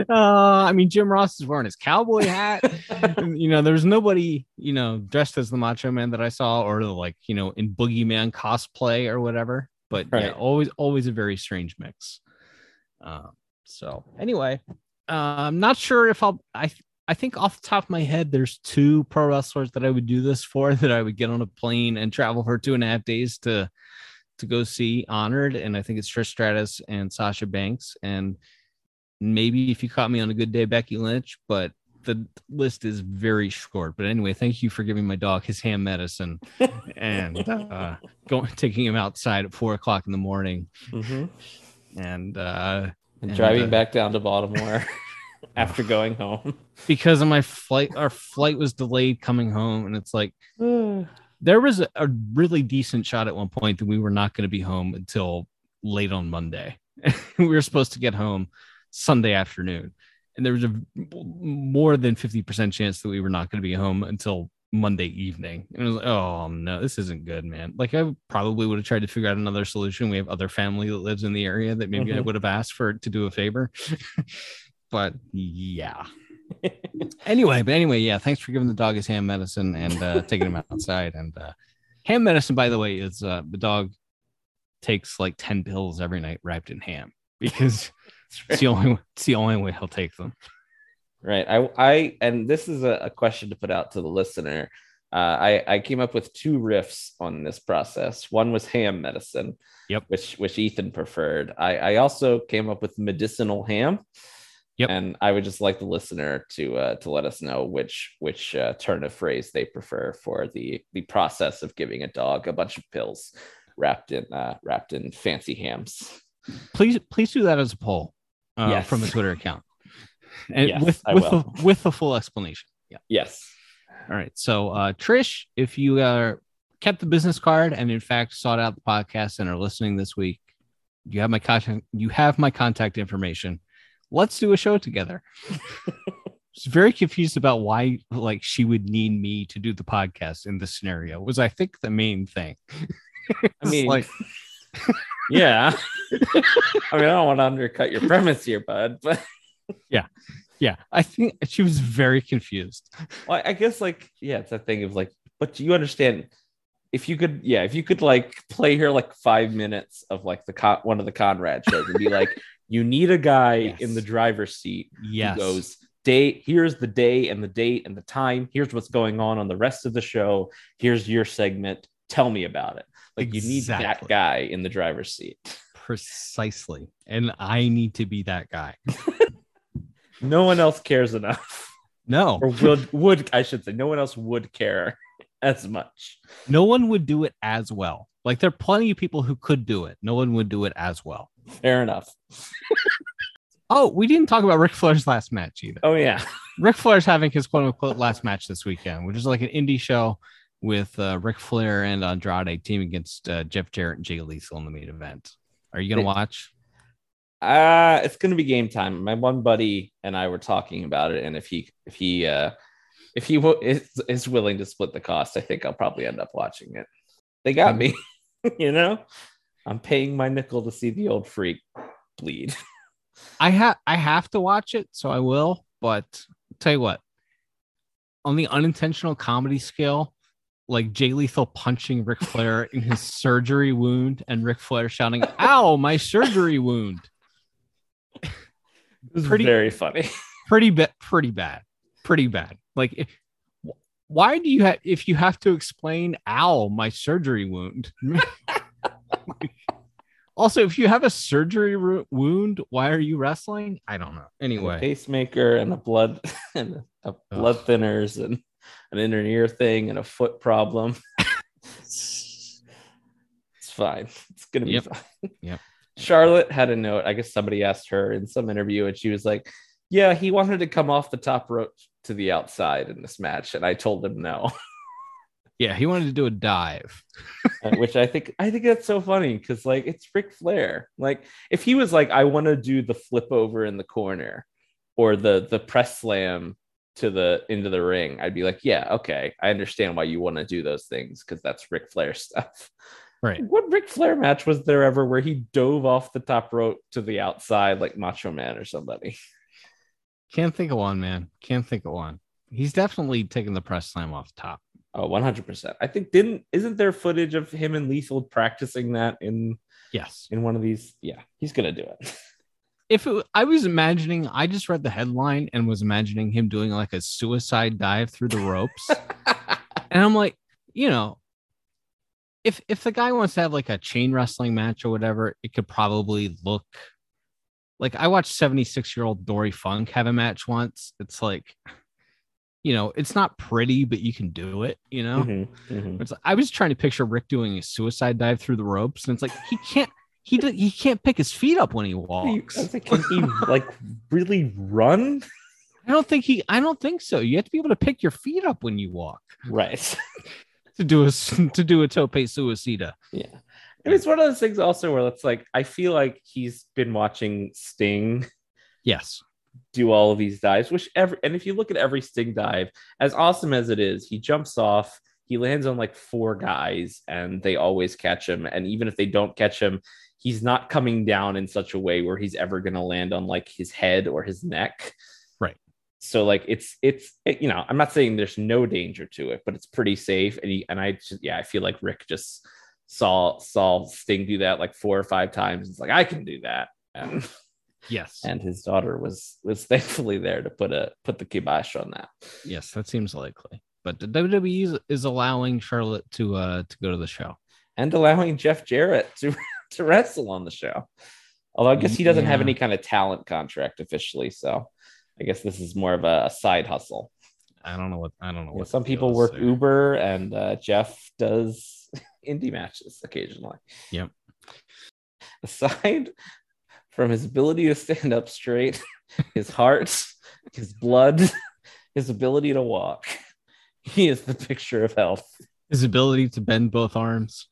[SPEAKER 3] Uh, I mean, Jim Ross is wearing his cowboy hat. you know, there's nobody, you know, dressed as the Macho Man that I saw, or like, you know, in Boogeyman cosplay or whatever. But yeah, always, always a very strange mix. Uh, so anyway, uh, I'm not sure if I'll. I I think off the top of my head, there's two pro wrestlers that I would do this for. That I would get on a plane and travel for two and a half days to to go see honored, and I think it's Trish Stratus and Sasha Banks and maybe if you caught me on a good day, Becky Lynch, but the list is very short. But anyway, thank you for giving my dog his ham medicine and uh, going taking him outside at four o'clock in the morning
[SPEAKER 4] Mhm.
[SPEAKER 3] and uh,
[SPEAKER 4] And
[SPEAKER 3] And,
[SPEAKER 4] driving
[SPEAKER 3] uh,
[SPEAKER 4] back down to Baltimore after going home.
[SPEAKER 3] because of my flight. Our flight was delayed coming home, and it's like there was a, a really decent shot at one point that we were not going to be home until late on Monday. we were supposed to get home Sunday afternoon, and there was a more than fifty percent chance that we were not going to be home until Monday evening. And it was like, oh no, this isn't good, man. Like I probably would have tried to figure out another solution. We have other family that lives in the area that maybe I
[SPEAKER 4] Mhm.
[SPEAKER 3] would have asked for to do a favor. but yeah. anyway, but anyway, yeah. Thanks for giving the dog his ham medicine and uh, taking him outside. And uh, ham medicine, by the way, is uh, the dog takes like ten pills every night wrapped in ham because it's the only it's the only way he'll take them.
[SPEAKER 4] Right. I, I, and this is a, a question to put out to the listener. Uh, I, I came up with two riffs on this process. One was ham medicine,
[SPEAKER 3] Yep.
[SPEAKER 4] which which Ethan preferred. I, I also came up with medicinal ham.
[SPEAKER 3] Yep.
[SPEAKER 4] And I would just like the listener to uh, to let us know which which uh, turn of phrase they prefer for the the process of giving a dog a bunch of pills wrapped in uh, wrapped in fancy hams.
[SPEAKER 3] Please, please do that as a poll uh,
[SPEAKER 4] Yes.
[SPEAKER 3] from a Twitter account, and
[SPEAKER 4] Yes,
[SPEAKER 3] with
[SPEAKER 4] I
[SPEAKER 3] with
[SPEAKER 4] will.
[SPEAKER 3] the, with the full explanation. Yeah.
[SPEAKER 4] Yes.
[SPEAKER 3] All right. So, uh, Trish, if you uh, kept the business card and in fact sought out the podcast and are listening this week, you have my contact. You have my contact information. Let's do a show together. was very confused about why, like, she would need me to do the podcast in this scenario. Was I think the main thing.
[SPEAKER 4] I mean,
[SPEAKER 3] like,
[SPEAKER 4] yeah. I mean, I don't want to undercut your premise here, bud, but
[SPEAKER 3] yeah, Yeah. I think she was very confused.
[SPEAKER 4] well, I guess like, yeah, it's a thing of like, but you understand if you could, yeah, if you could like play her like five minutes of like the con- one of the Conrad shows and be like, you need a guy
[SPEAKER 3] Yes.
[SPEAKER 4] in the driver's seat
[SPEAKER 3] Yes.
[SPEAKER 4] who goes, date, here's the day and the date and the time. Here's what's going on on the rest of the show. Here's your segment. Tell me about it. Like you need that guy in the driver's seat.
[SPEAKER 3] Precisely. And I need to be that guy.
[SPEAKER 4] No one else cares enough.
[SPEAKER 3] No,
[SPEAKER 4] or would would I should say no one else would care as much.
[SPEAKER 3] no one would do it as well. Like there are plenty of people who could do it. No one would do it as well.
[SPEAKER 4] Fair enough.
[SPEAKER 3] Oh, we didn't talk about Ric Flair's last match either.
[SPEAKER 4] Oh yeah.
[SPEAKER 3] Ric Flair's having his quote unquote last match this weekend, which is like an indie show with uh, Ric Flair and Andrade team against uh, Jeff Jarrett and Jay Lethal in the main event. Are you gonna watch?
[SPEAKER 4] Uh it's gonna be game time. My one buddy and I were talking about it, and if he if he uh if he w- is, is willing to split the cost, I think I'll probably end up watching it. They got me, you know. I'm paying my nickel to see the old freak bleed.
[SPEAKER 3] I have I have to watch it, so I will. But tell you what, on the unintentional comedy scale, like Jay Lethal punching Ric Flair in his surgery wound, and Ric Flair shouting, "Ow, my surgery wound!" Pretty-
[SPEAKER 4] very funny.
[SPEAKER 3] Pretty bad, pretty bad, pretty bad. Like, if, why do you have if you have to explain, "Ow, my surgery wound"? also, if you have a surgery ru- wound, why are you wrestling? I don't know.
[SPEAKER 4] a
[SPEAKER 3] Anyway.
[SPEAKER 4] pacemaker and a blood and a blood thinners and an inner ear thing and a foot problem. it's fine. It's gonna be
[SPEAKER 3] Yep.
[SPEAKER 4] fine.
[SPEAKER 3] Yep.
[SPEAKER 4] Charlotte had a note. I guess somebody asked her in some interview, and she was like, "Yeah, he wanted to come off the top rope to the outside in this match," and I told him no.
[SPEAKER 3] Yeah, he wanted to do a dive.
[SPEAKER 4] Uh, which I think I think that's so funny because like it's Ric Flair. Like if he was like, I want to do the flip over in the corner or the the press slam to the into the ring, I'd be like, yeah, okay, I understand why you want to do those things because that's Ric Flair stuff.
[SPEAKER 3] Right.
[SPEAKER 4] What Ric Flair match was there ever where he dove off the top rope to the outside like Macho Man or somebody?
[SPEAKER 3] Can't think of one, man. Can't think of one. He's definitely taking the press slam off the top.
[SPEAKER 4] Uh, oh, 100%. I think didn't isn't there footage of him and Lethal practicing that in
[SPEAKER 3] Yes.
[SPEAKER 4] in one of these? Yeah, he's gonna do it.
[SPEAKER 3] If it, I was imagining, I just read the headline and was imagining him doing like a suicide dive through the ropes. and I'm like, you know, if if the guy wants to have like a chain wrestling match or whatever, it could probably look like I watched 76 year old Dory Funk have a match once. It's like, you know, it's not pretty, but you can do it, you know.
[SPEAKER 4] Mhm, mhm.
[SPEAKER 3] It's, I was trying to picture Ric doing a suicide dive through the ropes, and it's like he can't. He d- he can't pick his feet up when he walks.
[SPEAKER 4] Like, can he like really run?
[SPEAKER 3] I don't think he. I don't think so. You have to be able to pick your feet up when you walk
[SPEAKER 4] Right.
[SPEAKER 3] to do a to do a tope suicida.
[SPEAKER 4] Yeah. And it's one of those things also where it's like I feel like he's been watching Sting
[SPEAKER 3] Yes.
[SPEAKER 4] Do all of these dives, which every and if you look at every Sting dive, as awesome as it is, he jumps off, he lands on like four guys, and they always catch him. And even if they don't catch him, he's not coming down in such a way where he's ever gonna land on like his head or his neck.
[SPEAKER 3] Right.
[SPEAKER 4] So like it's it's it- you know I'm not saying there's no danger to it, but it's pretty safe. And he and I just yeah I feel like Ric just saw saw Sting do that like four or five times. It's like I can do that. And
[SPEAKER 3] Yes.
[SPEAKER 4] and his daughter was was thankfully there to put a put the kibosh on that.
[SPEAKER 3] Yes, that seems likely. But the WWE is, allowing Charlotte to uh to go to the show.
[SPEAKER 4] And allowing Jeff Jarrett to to wrestle on the show. Although I guess he doesn't have any kind of talent contract officially, so I guess this is more of a, a side hustle.
[SPEAKER 3] I don't know what I don't know
[SPEAKER 4] Yeah,
[SPEAKER 3] what
[SPEAKER 4] some people work
[SPEAKER 3] there.
[SPEAKER 4] Uber, and uh, Jeff does indie matches occasionally.
[SPEAKER 3] Yep.
[SPEAKER 4] Aside from his ability to stand up straight, his heart, his blood, his ability to walk, he is the picture of health.
[SPEAKER 3] His ability to bend both arms.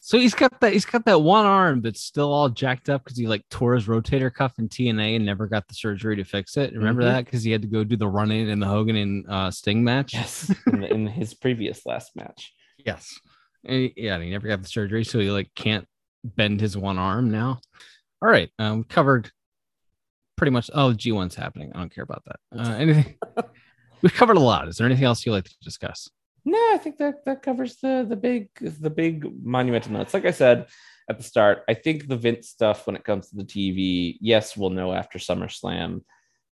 [SPEAKER 3] so he's got that he's got that one arm that's still all jacked up because he like tore his rotator cuff in TNA and never got the surgery to fix it. Remember
[SPEAKER 4] Mhm.
[SPEAKER 3] that? Because he had to go do the run in in the Hogan and uh, Sting match.
[SPEAKER 4] Yes, in, in his previous last match.
[SPEAKER 3] Yes. And he- yeah, and he never got the surgery, so he like can't bend his one arm now. All right, um, covered pretty much. Oh, G one's happening. I don't care about that. Uh, anything? We've covered a lot. Is there anything else you'd like to discuss?
[SPEAKER 4] No, I think that that covers the the big the big monumental notes. Like I said at the start, I think the Vince stuff when it comes to the TV, yes, we'll know after SummerSlam,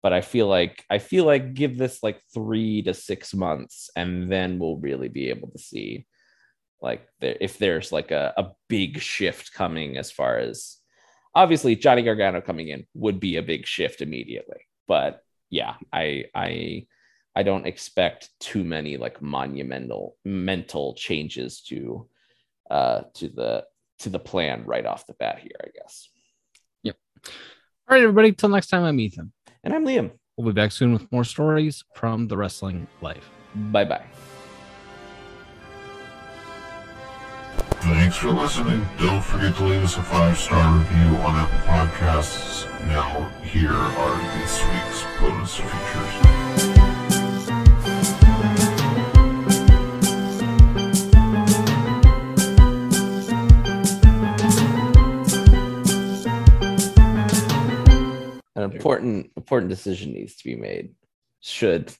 [SPEAKER 4] but I feel like I feel like give this like three to six months, and then we'll really be able to see like there, if there's like a, a big shift coming as far as obviously Johnny Gargano coming in would be a big shift immediately, but yeah, I I I don't expect too many like monumental mental changes to uh to the to the plan right off the bat here, I guess. Yep.
[SPEAKER 3] All right, everybody. Till next time, I'm Ethan.
[SPEAKER 4] And I'm Liam.
[SPEAKER 3] We'll be back soon with more stories from the wrestling life.
[SPEAKER 4] Bye bye.
[SPEAKER 2] Thanks for listening. Don't forget to leave us a five star review on Apple Podcasts. Now, here are this week's bonus features.
[SPEAKER 4] An important important decision needs to be made. Should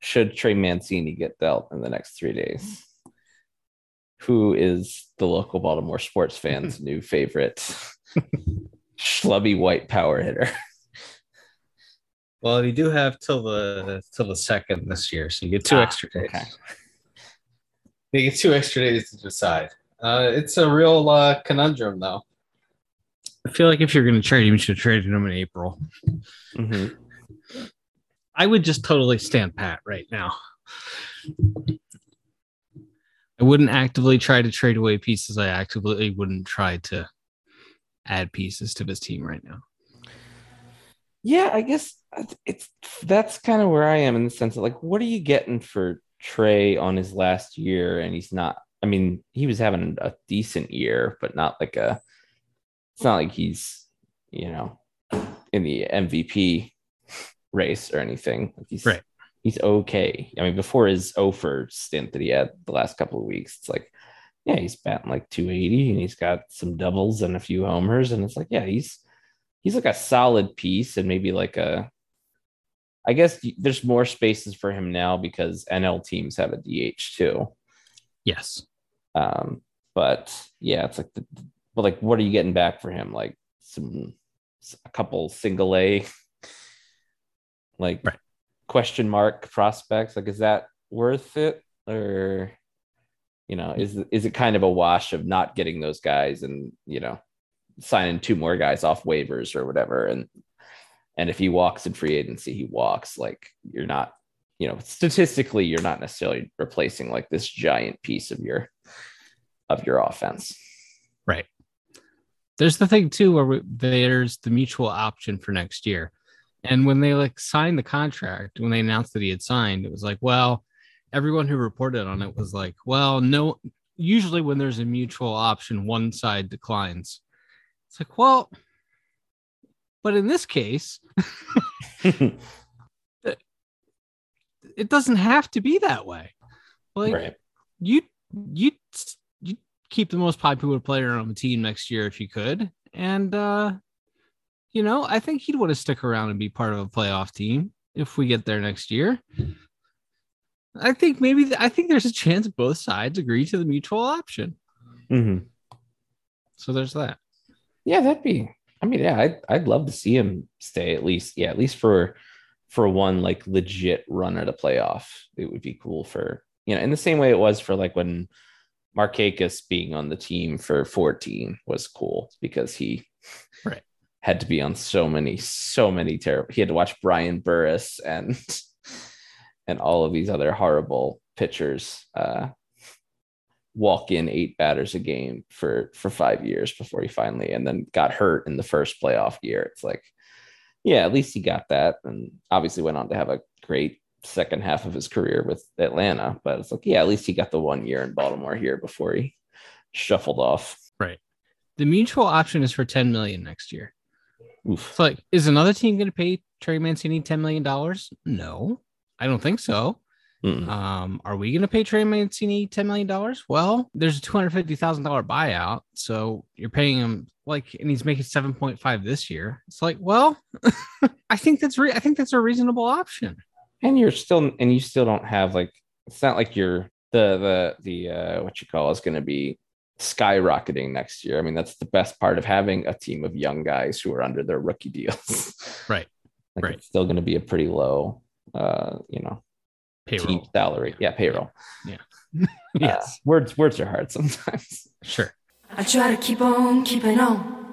[SPEAKER 4] should Trey Mancini get dealt in the next three days? Who is the local Baltimore sports fans' new favorite schlubby white power hitter?
[SPEAKER 3] Well, you do have till the till the second this year, so you get two
[SPEAKER 4] Ah,
[SPEAKER 3] extra days.
[SPEAKER 4] okay.
[SPEAKER 5] You get two extra days to decide. Uh, it's a real uh, conundrum, though.
[SPEAKER 3] I feel like if you're going to trade him, you should have traded him in April.
[SPEAKER 4] Mhm.
[SPEAKER 3] I would just totally stand pat right now. I wouldn't actively try to trade away pieces. I actively wouldn't try to add pieces to this team right now.
[SPEAKER 4] Yeah, I guess it's- that's kind of where I am in the sense of like, what are you getting for Trey on his last year? And he's not. I mean, he was having a decent year, but not like a. It's not like he's, you know, in the MVP race or anything. Like he's
[SPEAKER 3] Right.
[SPEAKER 4] He's okay. I mean, before his Ofer stint that he had the last couple of weeks, it's like, yeah, he's batting like 280 and he's got some doubles and a few homers, and it's like, yeah, he's he's like a solid piece and maybe like a I guess there's more spaces for him now because NL teams have a DH too.
[SPEAKER 3] Yes.
[SPEAKER 4] Um, but yeah, it's like the but like what are you getting back for him? Like some a couple single A like
[SPEAKER 3] Right.
[SPEAKER 4] Question mark prospects. Like is that worth it? Or you know, is is it kind of a wash of not getting those guys and you know signing two more guys off waivers or whatever. And and if he walks in free agency, he walks. Like you're not, you know, statistically, you're not necessarily replacing like this giant piece of your of your offense.
[SPEAKER 3] Right. There's the thing too, where we, there's the mutual option for next year, and when they like signed the contract, when they announced that he had signed, it was like, well, everyone who reported on it was like, well, no. Usually, when there's a mutual option, one side declines. It's like, well, but in this case, it doesn't have to be that way. Like
[SPEAKER 4] right.
[SPEAKER 3] you, you, you keep the most popular player on the team next year if you could, and uh, you know, I think he'd want to stick around and be part of a playoff team if we get there next year. I think maybe I think there's a chance both sides agree to the mutual option.
[SPEAKER 4] Mhm.
[SPEAKER 3] So there's that.
[SPEAKER 4] Yeah, that'd be. I mean, yeah, I'd I'd love to see him stay at least. Yeah, at least for for one like legit run at a playoff. It would be cool for you know, in the same way it was for like when Markakis being on the team for 14 was cool because he
[SPEAKER 3] Right.
[SPEAKER 4] Had to be on so many, so many terrible. He had to watch Brian Burres and and all of these other horrible pitchers uh, walk in eight batters a game for for five years before he finally and then got hurt in the first playoff year. It's like, yeah, at least he got that, and obviously went on to have a great second half of his career with Atlanta. But it's like, yeah, at least he got the one year in Baltimore here before he shuffled off. Right.
[SPEAKER 3] The mutual option is for 10 million next year.
[SPEAKER 4] Oof.
[SPEAKER 3] It's like, is another team going to pay Trey Mancini $10 million? No, I don't think so.
[SPEAKER 4] Mm-mm.
[SPEAKER 3] Um, are we going to pay Trey Mancini $10 million? Well, there's a $250,000 buyout. So you're paying him like, and he's making 7.5 this year. It's like, well, I think that's re- I think that's a reasonable option.
[SPEAKER 4] and you're still and you still don't have like it's not like you're the the the uh what you call is going to be skyrocketing next year i mean that's the best part of having a team of young guys who are under their rookie deals
[SPEAKER 3] Right.
[SPEAKER 4] like
[SPEAKER 3] Right.
[SPEAKER 4] it's still going to be a pretty low uh you know team
[SPEAKER 3] Payroll.
[SPEAKER 4] salary yeah payroll Yeah.
[SPEAKER 3] Yes,
[SPEAKER 4] Uh, words words are hard sometimes
[SPEAKER 3] sure.
[SPEAKER 6] I try to keep on keeping on.